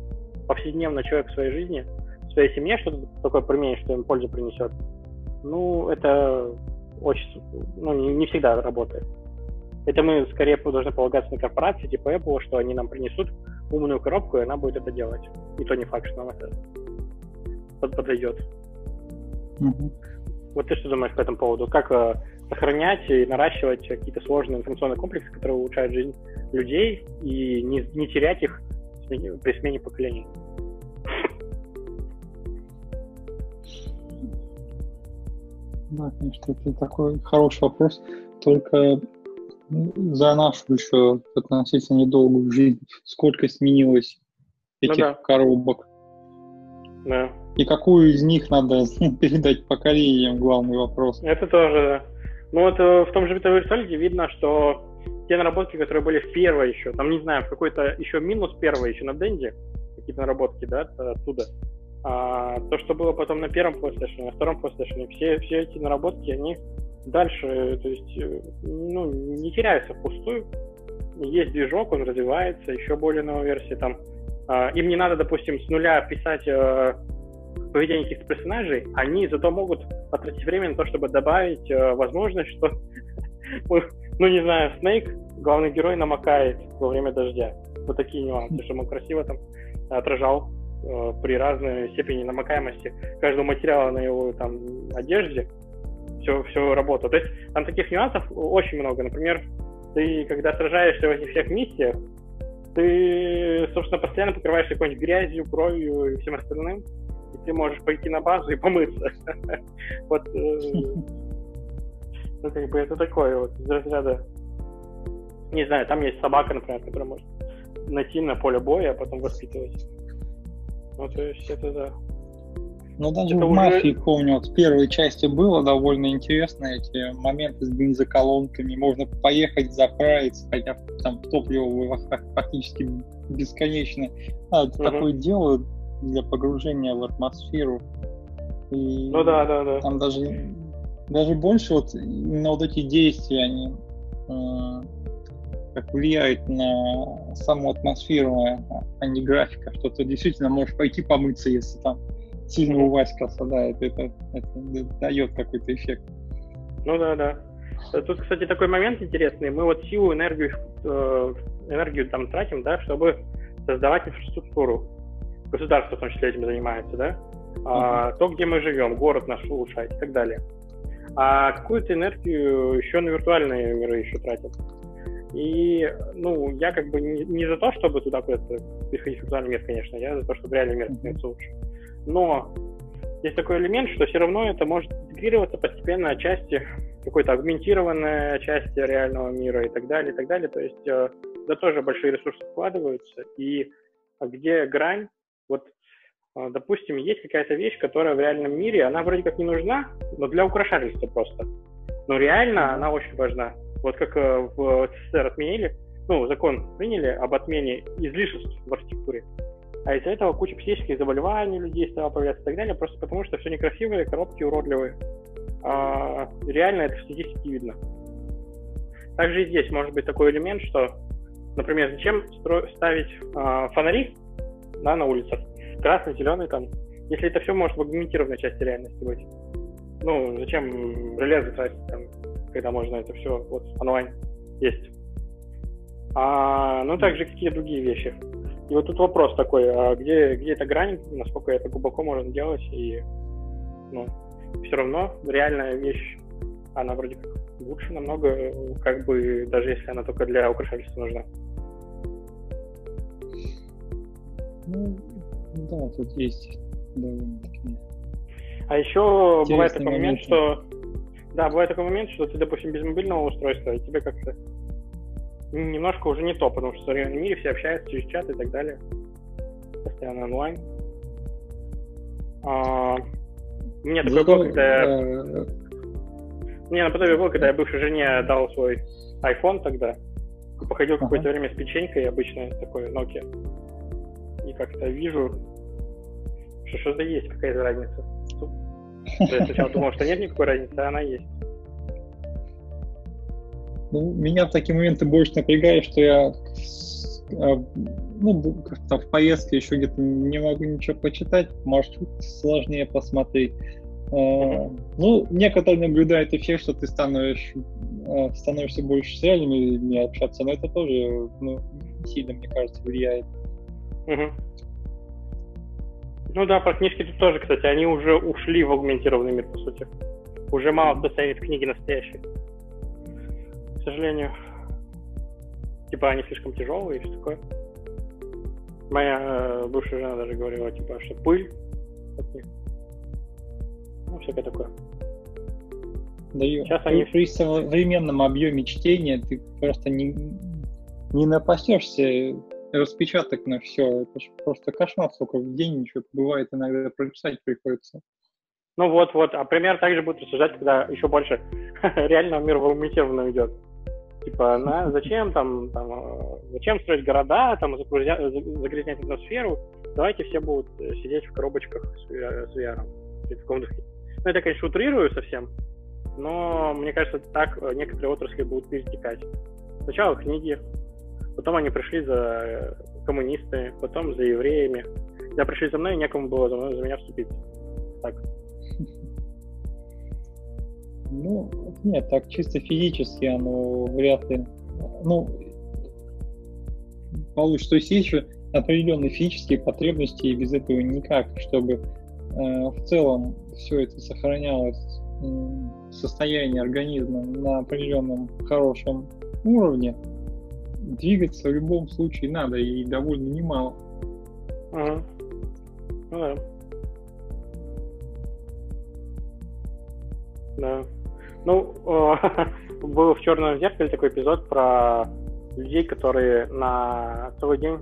повседневно человек в своей жизни, в своей семье что-то такое применит, что им пользу принесет, ну, это очень, ну, не, не всегда работает. Это мы скорее должны полагаться на корпорации типа Apple, что они нам принесут умную коробку, и она будет это делать. И то не факт, что нам это подойдет. Угу. Вот ты что думаешь по этому поводу? Как э, сохранять и наращивать какие-то сложные информационные комплексы, которые улучшают жизнь людей, и не, не терять их при смене поколений? Да, конечно, это такой хороший вопрос. Только за нашу еще относительно недолгую жизнь сколько сменилось ну этих ну, да. коробок? Да. И какую из них надо передать поколениям, главный вопрос. Это тоже, да. Ну вот э, в том же Metal Solid видно, что те наработки, которые были в первой еще, там, не знаю, в какой-то еще минус первой еще на Денде, какие-то наработки, да, оттуда, а, то, что было потом на первом PlayStation, на втором PlayStation, все, все эти наработки, они дальше, то есть, э, ну, не теряются впустую. Есть движок, он развивается, еще более новая версия, там, а, им не надо, допустим, с нуля писать э, поведение каких-то персонажей, они зато могут потратить время на то, чтобы добавить э, возможность, что, ну, не знаю, Снейк, главный герой, намокает во время дождя. Вот такие нюансы, чтобы он красиво там отражал э, при разной степени намокаемости каждого материала на его там одежде, все, все работает. То есть там таких нюансов очень много. Например, ты, когда сражаешься в этих всех миссиях, ты, собственно, постоянно покрываешься какой-нибудь грязью, кровью и всем остальным, и ты можешь пойти на базу и помыться. Вот, э, ну, как бы это такое вот из разряда Не знаю, там есть собака, например, которая может найти на поле боя, а потом воспитывать. Ну, то есть это да. Ну, даже это в уже... «Мафии», помню, вот в первой части было довольно интересно эти моменты с бензоколонками. Можно поехать, заправиться, хотя там топливо фактически бесконечно. А, это угу. такое дело для погружения в атмосферу. И ну да, да, да. Там даже, даже больше вот именно вот эти действия, они э, как влияют на саму атмосферу, а, не графика, что ты действительно можешь пойти помыться, если там сильно у Васька страдает, это, это, дает какой-то эффект. Ну да, да. Тут, кстати, такой момент интересный. Мы вот силу, энергию, э, энергию там тратим, да, чтобы создавать инфраструктуру. Государство в том числе этим занимается, да. А, то, где мы живем, город наш улучшать и так далее. А какую-то энергию еще на виртуальные миры еще тратят. И, ну, я как бы не, не за то, чтобы туда куда-то переходить в виртуальный мир, конечно, я за то, чтобы реальный мир становится лучше. Но есть такой элемент, что все равно это может интегрироваться постепенно отчасти какой-то агментированной части реального мира и так далее, и так далее. То есть э, туда тоже большие ресурсы вкладываются. И где грань, вот, э, допустим, есть какая-то вещь, которая в реальном мире, она вроде как не нужна, но для украшательства просто. Но реально она очень важна. Вот как э, в СССР отменили, ну, закон приняли об отмене излишеств в архитектуре. А из-за этого куча психических заболеваний людей стало появляться и так далее, просто потому что все некрасивые, коробки уродливые. А, реально это в статистике видно. Также и здесь может быть такой элемент, что, например, зачем стро- ставить а, фонари да, на улицах, красный, зеленый там, если это все может в агментированной части реальности быть. Ну, зачем железо тратить, там, когда можно это все вот онлайн есть. А, ну, также какие другие вещи. И вот тут вопрос такой, а где, где эта грань, насколько это глубоко можно делать, и ну, все равно реальная вещь, она вроде как лучше намного, как бы, даже если она только для украшательства нужна. Ну, да, тут есть довольно-таки. А еще бывает такой момент, что да, бывает такой момент, что ты, допустим, без мобильного устройства, и тебе как-то немножко уже не то, потому что в современном мире все общаются через чат и так далее. Постоянно онлайн. А, у меня такое было, когда я... Не, наподобие было, когда я бывшей жене дал свой iPhone тогда. Походил ага. какое-то время с печенькой, обычно такой Nokia. И как-то вижу, что что-то есть, какая-то разница. Я сначала думал, что нет никакой разницы, а она есть. Ну, меня в такие моменты больше напрягает, что я а, ну, как-то в поездке еще где-то не могу ничего почитать, маршрут сложнее посмотреть. Uh, ну, некоторые наблюдают эффект, что ты становишь, а, становишься больше с реальными людьми общаться, но это тоже ну, сильно, мне кажется, влияет. Uh-huh. Ну да, про книжки тут тоже, кстати, они уже ушли в аугментированный мир, по сути. Уже мало кто ценит книги настоящие к сожалению. Типа они слишком тяжелые и все такое. Моя э, бывшая жена даже говорила, типа, что пыль от них. Ну, всякое такое. Да, Сейчас они... При современном объеме чтения ты просто не, не напасешься распечаток на все. Это же просто кошмар, сколько в день ничего бывает, иногда прочитать приходится. Ну вот, вот. А пример также будет рассуждать, когда еще больше реального мира в идет. Типа, на, зачем там, там, э, зачем строить города, там, загрязнять атмосферу, давайте все будут э, сидеть в коробочках с, с VR. В ну, это, конечно, утрирую совсем, но мне кажется, так э, некоторые отрасли будут перетекать. Сначала книги, потом они пришли за коммунистами, потом за евреями. Когда пришли за мной, некому было за, мной, за меня вступиться. Так. Ну, нет, так чисто физически оно вряд ли. Ну, получится. То есть есть еще определенные физические потребности, и без этого никак, чтобы э, в целом все это сохранялось э, состояние организма на определенном хорошем уровне, двигаться в любом случае надо, и довольно немало. Ага. Ну да. Да. Ну, был в черном зеркале такой эпизод про людей, которые на целый день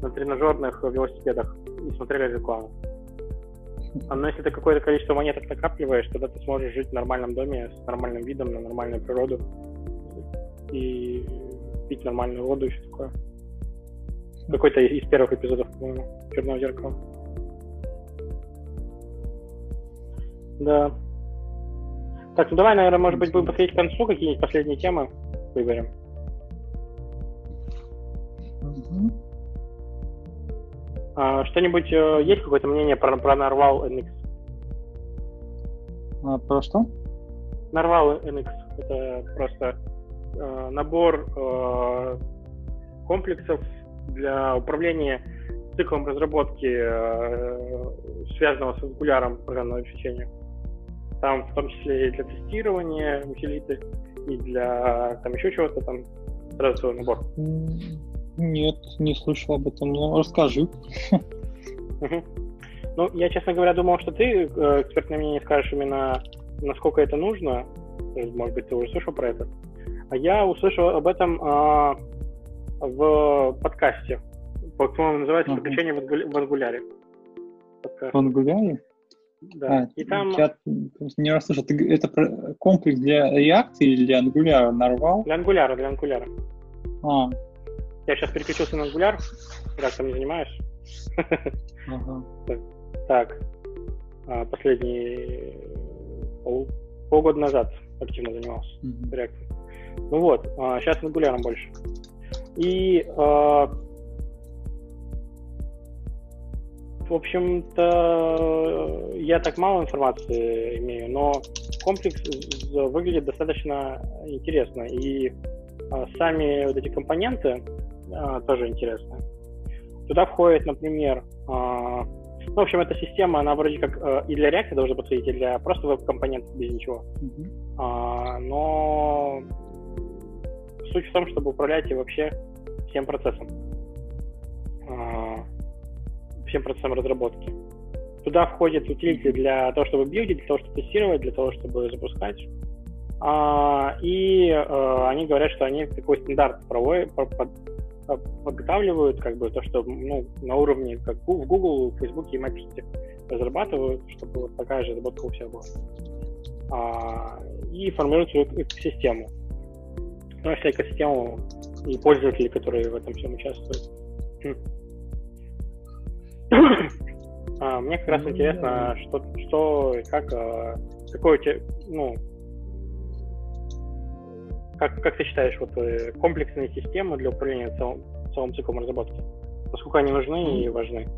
на тренажерных велосипедах и смотрели рекламу. А, но если ты какое-то количество монеток накапливаешь, тогда ты сможешь жить в нормальном доме с нормальным видом на нормальную природу и пить нормальную воду и все такое. Какой-то из первых эпизодов, по-моему, Черного зеркала. Да. Так, ну давай, наверное, может быть, будем подходить к концу, какие-нибудь последние темы выберем. Угу. А, что-нибудь, э, есть какое-то мнение про, про Narval NX? А, про что? Narval NX. Это просто э, набор э, комплексов для управления циклом разработки, э, связанного с ангуляром программного обеспечения. Там в том числе и для тестирования утилиты, и для там еще чего-то там сразу свой набор. Нет, не слышал об этом, но расскажи. Ну, я, честно говоря, думал, что ты э, экспертное мнение скажешь именно, насколько это нужно. Может быть, ты уже слышал про это. А я услышал об этом а, в подкасте. По-моему, называется «Приключения в ангуляре». В ангуляре? Да. А, и там... Я не расслышал. Это комплекс для React или для Angular нарвал? Для Angular, для Angular. А. Я сейчас переключился на Angular. Как там не занимаешь? Ага. Так. А, последний пол, полгода назад активно занимался mm-hmm. React. Ну вот, а, сейчас Angular больше. И а, в общем-то, я так мало информации имею, но комплекс выглядит достаточно интересно. И а, сами вот эти компоненты а, тоже интересны. Туда входит, например, а, ну, в общем, эта система, она вроде как а, и для React должна подходить, и для просто веб-компонентов без ничего. Mm-hmm. А, но суть в том, чтобы управлять и вообще всем процессом. А, всем процессом разработки. Туда входят утилиты для того, чтобы билдить, для того, чтобы тестировать, для того, чтобы запускать. А, и а, они говорят, что они такой стандарт проводят, подготавливают, как бы то, что ну, на уровне как в Google, в Facebook и Microsoft разрабатывают, чтобы вот такая же разработка у всех была. А, и формируют свою экосистему. Ну, если экосистему и пользователи, которые в этом всем участвуют. Хм. А, мне как раз ну, интересно, что, что как, а, какой у тебя, ну, как, как ты считаешь, вот э, комплексные системы для управления целым, целым циклом разработки? Насколько они нужны и важны?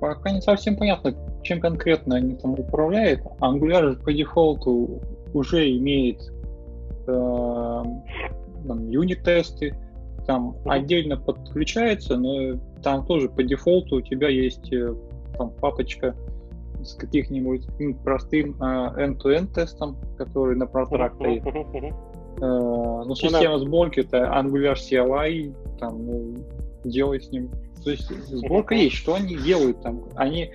Пока не совсем понятно, чем конкретно они там управляют. Angular по дефолту уже имеет э, юнит-тесты, там mm-hmm. отдельно подключается, но там тоже по дефолту у тебя есть э, там папочка с каких-нибудь ну, простым э, end-to-end тестом, который на протрак стоит. Uh-huh, uh-huh. ну, система uh сборки это Angular CLI, там, ну, делай с ним. То есть сборка есть, что они делают там? Они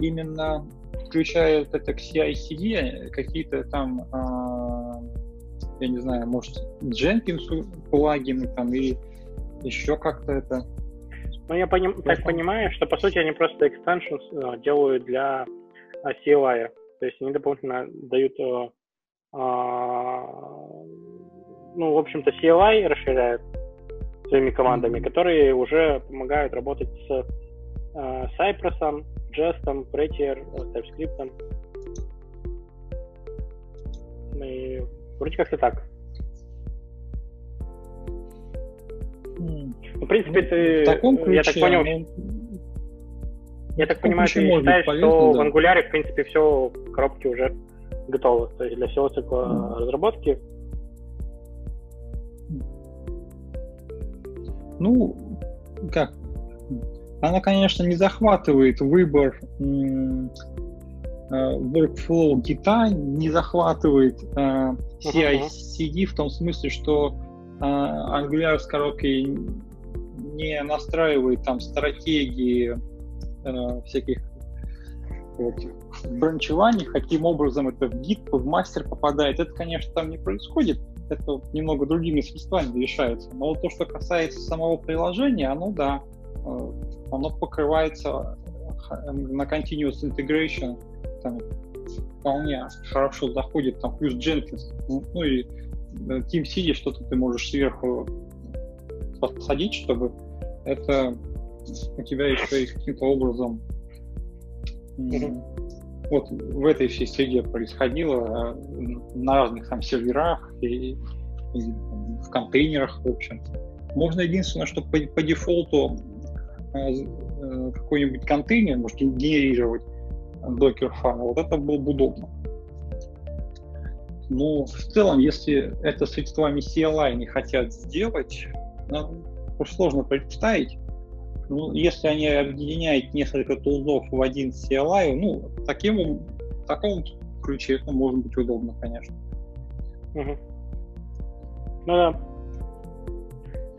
именно включают это к CI-CD, какие-то там я не знаю, может, Jenkins плагины там или еще как-то это. Ну, я поним, так понимаю, что, по сути, они просто extensions uh, делают для uh, CLI. То есть они дополнительно дают, uh, uh, ну, в общем-то, CLI расширяют своими командами, mm-hmm. которые уже помогают работать с uh, Cypress, Jest, Prettier, TypeScript. И Вроде как-то так. Ну, в принципе, ты, в таком ключе, я так понял, ну, я так понимаю, ты считаешь, полезно, что да. в Angular, в принципе, все в коробке уже готово. То есть для всего цикла mm. разработки. Ну, как? Она, конечно, не захватывает выбор workflow гита не захватывает э, CI-CD в том смысле, что э, Angular с коробкой не настраивает там стратегии э, всяких вот, бранчеваний, каким образом это в гид, в мастер попадает. Это, конечно, там не происходит. это немного другими средствами решается. Но вот то, что касается самого приложения, оно, да, э, оно покрывается э, на continuous integration, там, вполне хорошо заходит, там, плюс Jenkins, ну, и TeamCity что-то ты можешь сверху посадить, чтобы это у тебя еще и каким-то образом вот в этой всей среде происходило э, на разных там серверах и, и в контейнерах, в общем. Можно единственное, что по, по дефолту э, э, какой-нибудь контейнер может генерировать докер файл, вот это было бы удобно. Но в целом, если это средствами CLI не хотят сделать, ну, сложно представить, ну, если они объединяют несколько тулзов в один CLI, ну, таким, в таком ключе это может быть удобно, конечно. Угу. Ну да.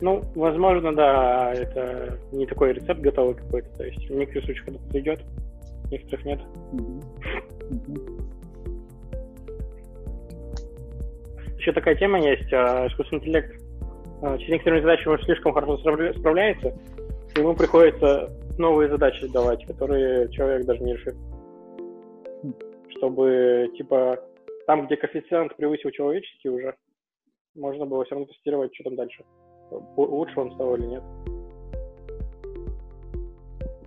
Ну, возможно, да, это не такой рецепт готовый какой-то. То есть в некоторых случаях это подойдет, некоторых нет. Еще такая тема есть. А, искусственный интеллект а, через некоторые задачи он слишком хорошо справляется, ему приходится новые задачи давать, которые человек даже не решит. Чтобы, типа, там, где коэффициент превысил человеческий уже, можно было все равно тестировать, что там дальше. Лучше он стал или нет.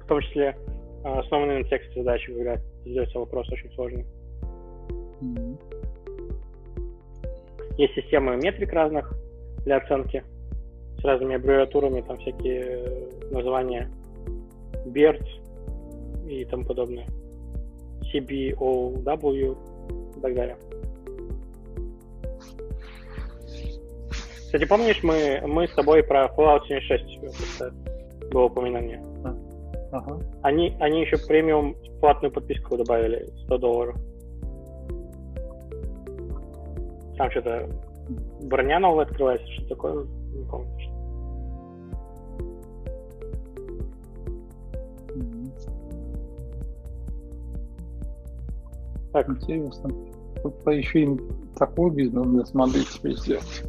В том числе основанные на тексте задачи, когда задается вопрос очень сложный. Mm-hmm. Есть системы метрик разных для оценки с разными аббревиатурами, там всякие названия BERT и тому подобное. CBOW и так далее. Кстати, помнишь, мы, мы с тобой про Fallout 76 было упоминание? Ага. Они, они еще премиум платную подписку добавили, 100 долларов. Там что-то броня новая открывается, что такое, не помню. Так, интересно. Вот еще им такой бизнес-модель теперь сделать.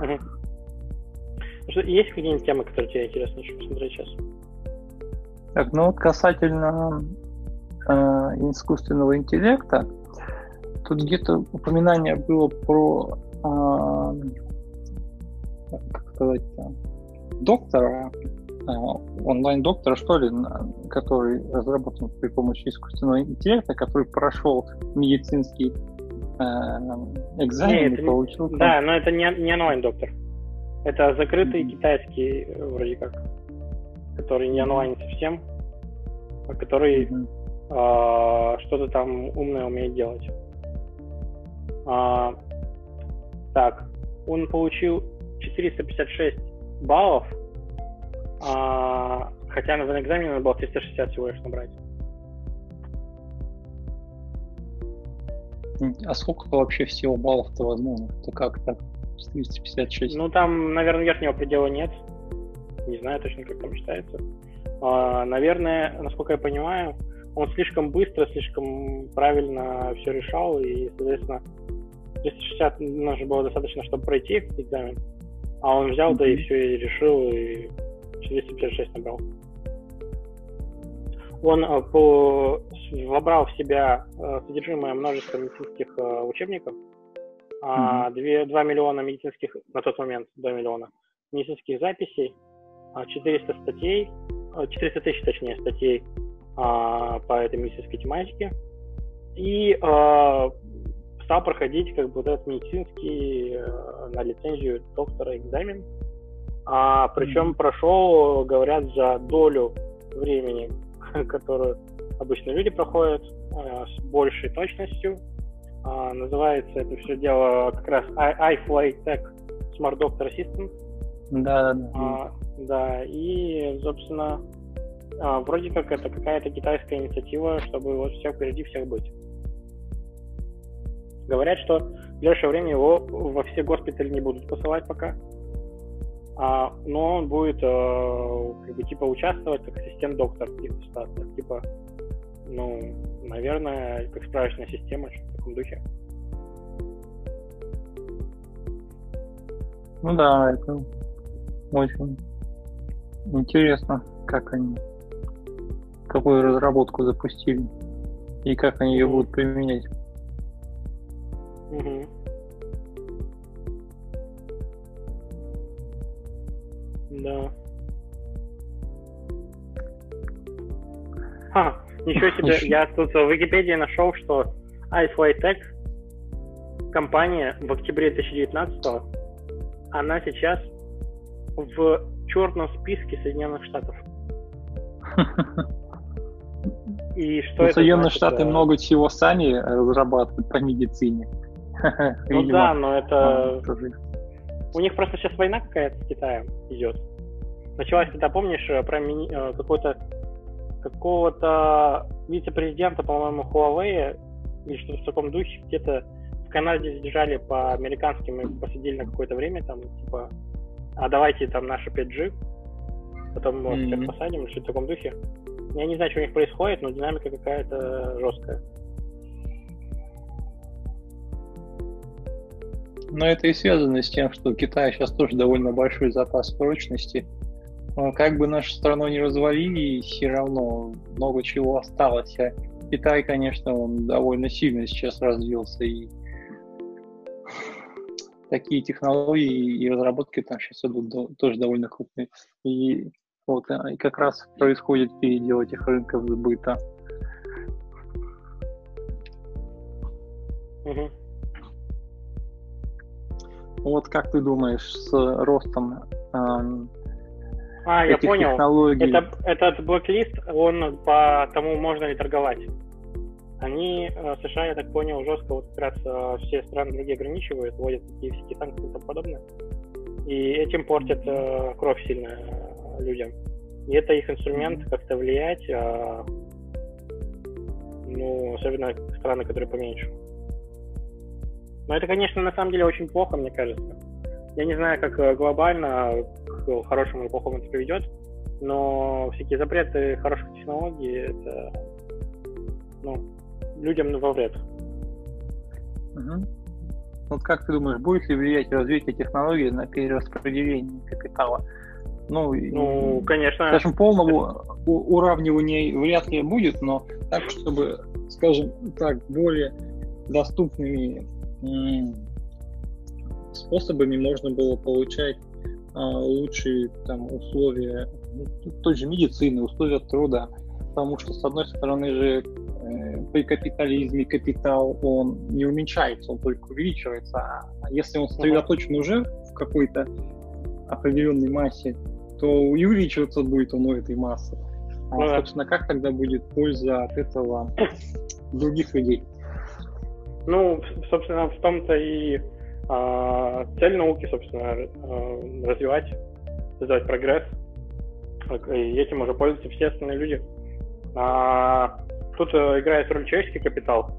Угу. Есть какие-нибудь темы, которые тебе интересно еще посмотреть сейчас? Так, ну вот касательно э, искусственного интеллекта, тут где-то упоминание было про, э, как сказать, доктора, Э, онлайн-доктора, что ли, который разработан при помощи искусственного интеллекта, который прошел медицинский э, экзамен Нет, и получил... Да, но это не, не онлайн-доктор. Это закрытый mm-hmm. китайский, э, вроде как, который не онлайн совсем, а который mm-hmm. э, что-то там умное умеет делать. А, так, он получил 456 баллов а, хотя на экзамене надо было 360 всего лишь набрать. А сколько вообще всего баллов-то возможно? Это как так? 456? Ну, там, наверное, верхнего предела нет. Не знаю точно, как там считается. А, наверное, насколько я понимаю, он слишком быстро, слишком правильно все решал, и, соответственно, 360 нужно было достаточно, чтобы пройти экзамен. А он взял, mm-hmm. да и все, и решил, и 256 набрал. Он э, по, вобрал в себя э, содержимое множества медицинских учебников, mm-hmm. 2, 2 миллиона медицинских, на тот момент 2 миллиона медицинских записей, 400 статей, 400 тысяч, точнее, статей по этой медицинской тематике, и стал проходить как бы вот этот медицинский на лицензию доктора экзамен, а, причем прошел, говорят, за долю времени, которую обычно люди проходят, а, с большей точностью. А, называется это все дело как раз iFly Tech Smart Doctor Assistant. Да, да, а, да. И, собственно, а, вроде как это какая-то китайская инициатива, чтобы вот всех впереди всех быть. Говорят, что в ближайшее время его во все госпитали не будут посылать пока, а, но он будет э, как бы типа участвовать как ассистент-доктор в каких-то ситуациях, типа, ну, наверное, как справочная система, что в таком духе. Ну да, это очень интересно, как они какую разработку запустили и как они ее будут применять. Угу. Да. А, ничего себе, я тут в Википедии нашел, что iFly Tech, компания в октябре 2019 она сейчас в черном списке Соединенных Штатов. И что ну, Соединенные значит? Штаты много чего сами разрабатывают по медицине. Ну да, но это... У них просто сейчас война какая-то с Китаем идет. Началась, когда помнишь, э, про мини... Э, какой-то какого-то вице-президента, по-моему, Huawei, или что-то в таком духе, где-то в Канаде задержали по американским и посадили на какое-то время, там, типа, а давайте там наши 5G, потом мы mm-hmm. всех посадим, что-то в таком духе. Я не знаю, что у них происходит, но динамика какая-то жесткая. Но это и связано с тем, что у Китая сейчас тоже довольно большой запас прочности. Как бы нашу страну не развалили, все равно много чего осталось. А Китай, конечно, он довольно сильно сейчас развился, и такие технологии и разработки там сейчас идут тоже довольно крупные. И вот и как раз происходит передел этих рынков сбыта. Угу. Вот как ты думаешь, с ростом эм, а, я понял. Технологий... Это, этот блоклист, он по тому, можно ли торговать. Они, э, США, я так понял, жестко вот как раз э, все страны другие ограничивают, вводят такие всякие санкции и тому подобное. И этим портят э, кровь сильно людям. И это их инструмент как-то влиять, а, ну, особенно страны, которые поменьше. Но это, конечно, на самом деле очень плохо, мне кажется. Я не знаю, как э, глобально к хорошему или плохому это приведет, но всякие запреты хороших технологий это ну, людям во вред. Угу. Вот как ты думаешь, будет ли влиять развитие технологий на перераспределение капитала? Ну, ну конечно. Скажем, полного уравнивания вряд ли будет, но так, чтобы, скажем так, более доступными способами можно было получать а, лучшие там, условия ну, той же медицины, условия труда. Потому что, с одной стороны же, при капитализме капитал, он не уменьшается, он только увеличивается. А если он сосредоточен уже в какой-то определенной массе, то увеличиваться будет он у этой массы. А, ну, собственно, как тогда будет польза от этого других людей? Ну, собственно, в том-то и а, цель науки, собственно, а, развивать, создавать прогресс, и этим уже пользуются все остальные люди. А, тут э, играет роль человеческий капитал,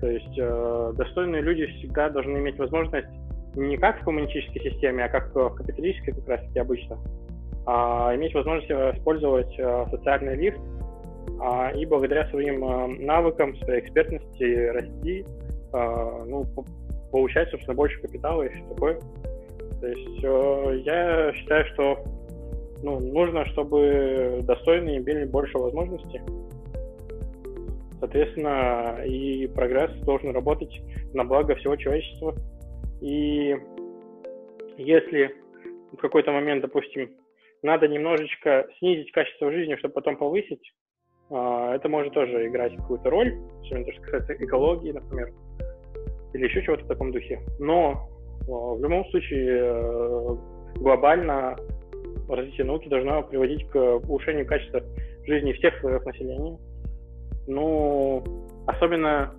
то есть э, достойные люди всегда должны иметь возможность не как в коммунистической системе, а как в капиталистической как раз таки обычно, а, иметь возможность использовать э, социальный лифт а, и благодаря своим навыкам, своей экспертности расти, ну, получать, собственно, больше капитала и все такое. То есть э, я считаю, что ну, нужно, чтобы достойные имели больше возможностей. Соответственно, и прогресс должен работать на благо всего человечества. И если в какой-то момент, допустим, надо немножечко снизить качество жизни, чтобы потом повысить, э, это может тоже играть какую-то роль, особенно то, что касается экологии, например или еще чего-то в таком духе. Но в любом случае э, глобально развитие науки должно приводить к улучшению качества жизни всех слоев населения. Ну, особенно,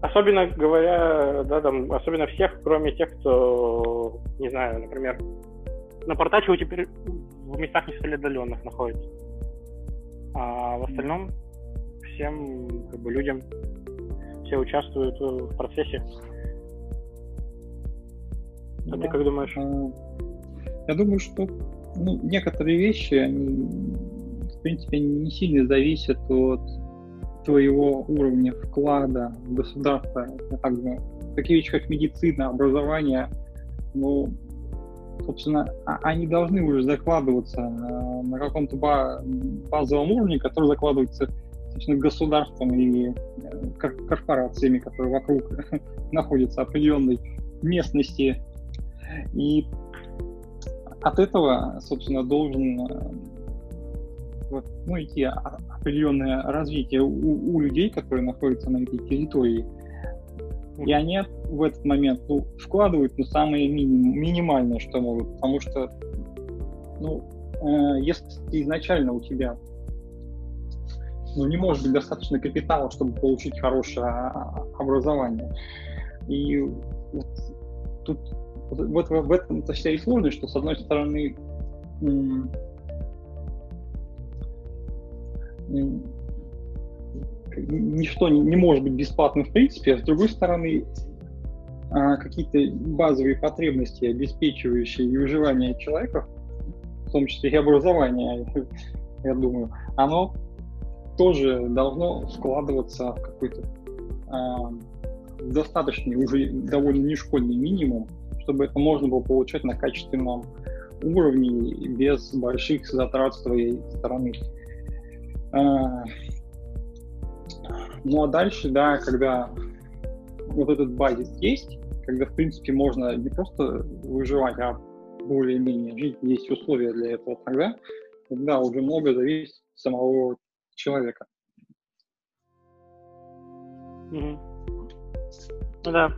особенно говоря, да, там, особенно всех, кроме тех, кто, не знаю, например, на Портачево теперь в местах не столь отдаленных находится. А в остальном всем как бы, людям все участвуют в процессе. А да. ты как думаешь? А, я думаю, что ну, некоторые вещи, они, в принципе, не сильно зависят от твоего уровня вклада в государство. Такие вещи, как медицина, образование, ну, собственно, а, они должны уже закладываться э, на каком-то базовом уровне, который закладывается собственно, государством и э, корпорациями, которые вокруг находятся определенной местности. И от этого, собственно, должен э, ну, идти определенное развитие у, у людей, которые находятся на этой территории. И они в этот момент ну, вкладывают ну, самое минимум, минимальное, что могут, потому что ну, э, если изначально у тебя ну, не может быть достаточно капитала, чтобы получить хорошее образование. И вот тут вот в, в этом вся и сложность, что с одной стороны ничто не, не может быть бесплатным в принципе, а с другой стороны а, какие-то базовые потребности, обеспечивающие выживание человека, в том числе и образование, я думаю, оно тоже должно складываться в какой-то э, достаточный, уже довольно не школьный минимум, чтобы это можно было получать на качественном уровне без больших затрат с твоей стороны. Э, ну а дальше, да, когда вот этот базис есть, когда, в принципе, можно не просто выживать, а более-менее жить, есть условия для этого, тогда, тогда уже много зависит от самого человека. Mm-hmm. Да.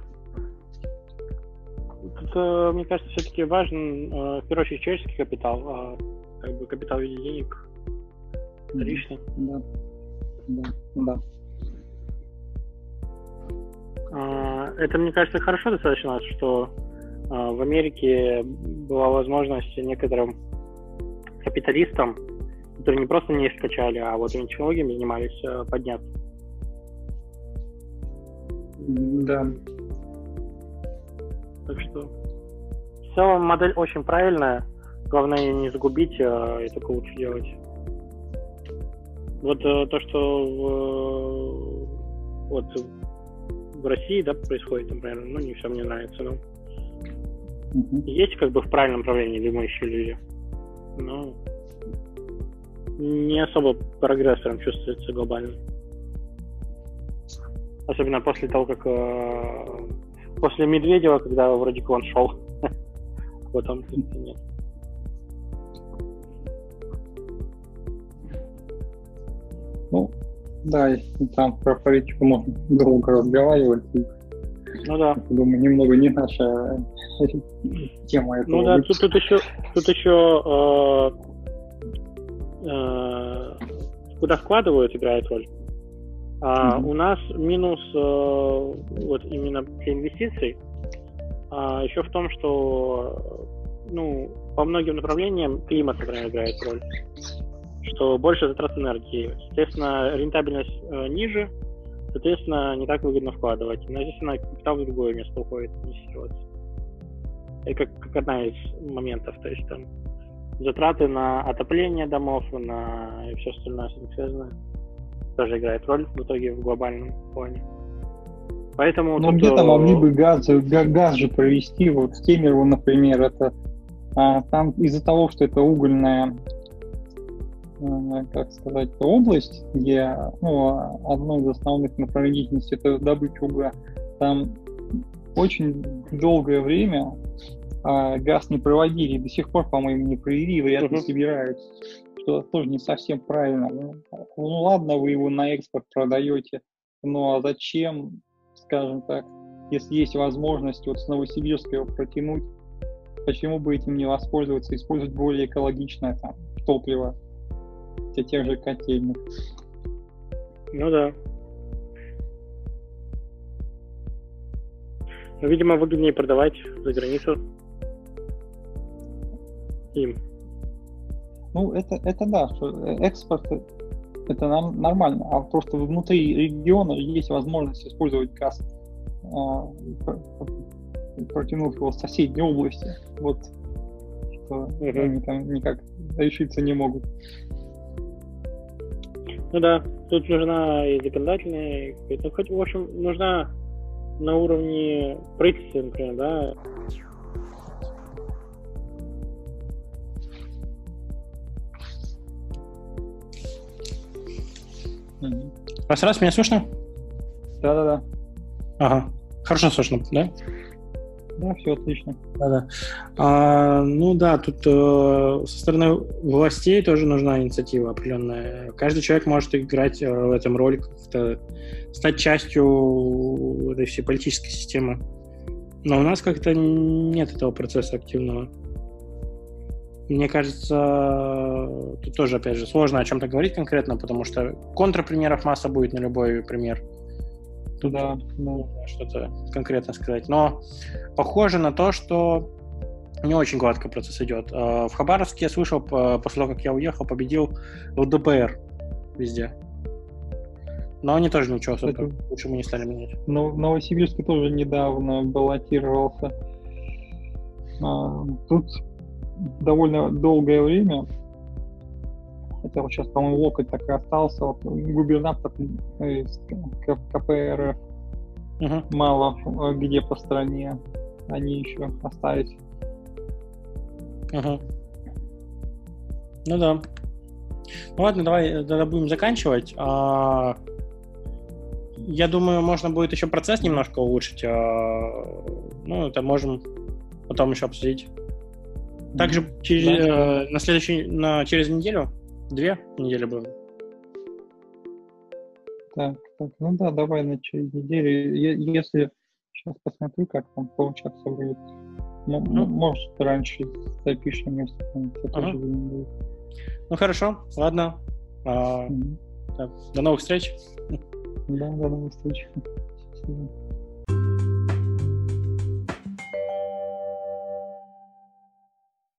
Тут, э, мне кажется, все-таки важен, э, в первую очередь, человеческий капитал, а как бы капитал в виде денег вторичный. Да. Да. Да. А, это, мне кажется, хорошо достаточно, что а, в Америке была возможность некоторым капиталистам которые не просто не скачали, а вот технологиями занимались, э, подняться. Да. Так что в целом модель очень правильная. Главное ее не загубить, а и только лучше делать. Вот э, то, что в, вот в России, да, происходит, например, ну, не все мне нравится, но uh-huh. есть как бы в правильном направлении думающие люди. Но не особо прогрессором чувствуется глобально. Особенно после того, как э, после Медведева, когда вроде как он шел. Потом нет. Да, там про политику можно долго разговаривать. Ну да. Думаю, немного не наша тема этого. Ну да, тут, тут еще, тут еще э, Э, куда вкладывают, играет роль. А mm-hmm. у нас минус э, вот именно для инвестиций а еще в том, что ну, по многим направлениям климат, например, играет роль. Что больше затрат энергии. Соответственно, рентабельность э, ниже, соответственно, не так выгодно вкладывать. Но, естественно, капитал в другое место уходит инвестироваться. Это как, как одна из моментов. То есть там затраты на отопление домов, на и все остальное с этим связано, тоже играет роль в итоге в глобальном плане. Поэтому ну, где-то могли бы газ, газ же провести, вот в Кемерово, например, это а, там из-за того, что это угольная, как сказать, область, где ну, одно из основных направлений деятельности это добыча угля, там очень долгое время а, газ не проводили, до сих пор, по-моему, не провели, вряд ли uh-huh. собираются, что тоже не совсем правильно. Ну, ну ладно, вы его на экспорт продаете, но а зачем, скажем так, если есть возможность вот с Новосибирска протянуть, почему бы этим не воспользоваться, использовать более экологичное там топливо для тех же котельных. Ну да. Ну, видимо, выгоднее продавать за границу им. Ну, это, это да, что экспорт это нам нормально, а просто внутри региона есть возможность использовать газ, а, протянув его в соседней области. Вот что uh-huh. они там никак решиться не могут. Ну да, тут нужна и законодательная, ну, хоть, в общем, нужна на уровне правительства, например, да. Раз, раз, меня слышно? Да-да-да. Ага. Хорошо слышно, да? Да, все отлично. Да-да. А, ну да, тут э, со стороны властей тоже нужна инициатива определенная. Каждый человек может играть э, в этом роль, как-то стать частью этой всей политической системы. Но у нас как-то нет этого процесса активного. Мне кажется, тут тоже, опять же, сложно о чем-то говорить конкретно, потому что контрпримеров масса будет на любой пример. Тут да, да. что-то конкретно сказать. Но похоже на то, что не очень гладко процесс идет. А, в Хабаровске я слышал, после того, как я уехал, победил ЛДПР везде. Но они тоже ничего особо Это... лучше мы не стали менять. Но в Новосибирске тоже недавно баллотировался. А, тут довольно долгое время, хотя вот сейчас, по-моему, локоть так и остался, вот, губернатор из КПРФ uh-huh. мало где по стране они еще остались. Uh-huh. Ну да. Ну ладно, давай тогда будем заканчивать. А, я думаю, можно будет еще процесс немножко улучшить. А, ну, это можем потом еще обсудить. Также через, да. э, на следующий, на, через неделю, две недели будем. Так, так, ну да, давай на через неделю. Если сейчас посмотрю, как там получаться будет. Ну, ну. Может, раньше запишем, если это ага. тоже будет. Ну хорошо, ладно. А, угу. так, до новых встреч. Да, до новых встреч. Спасибо.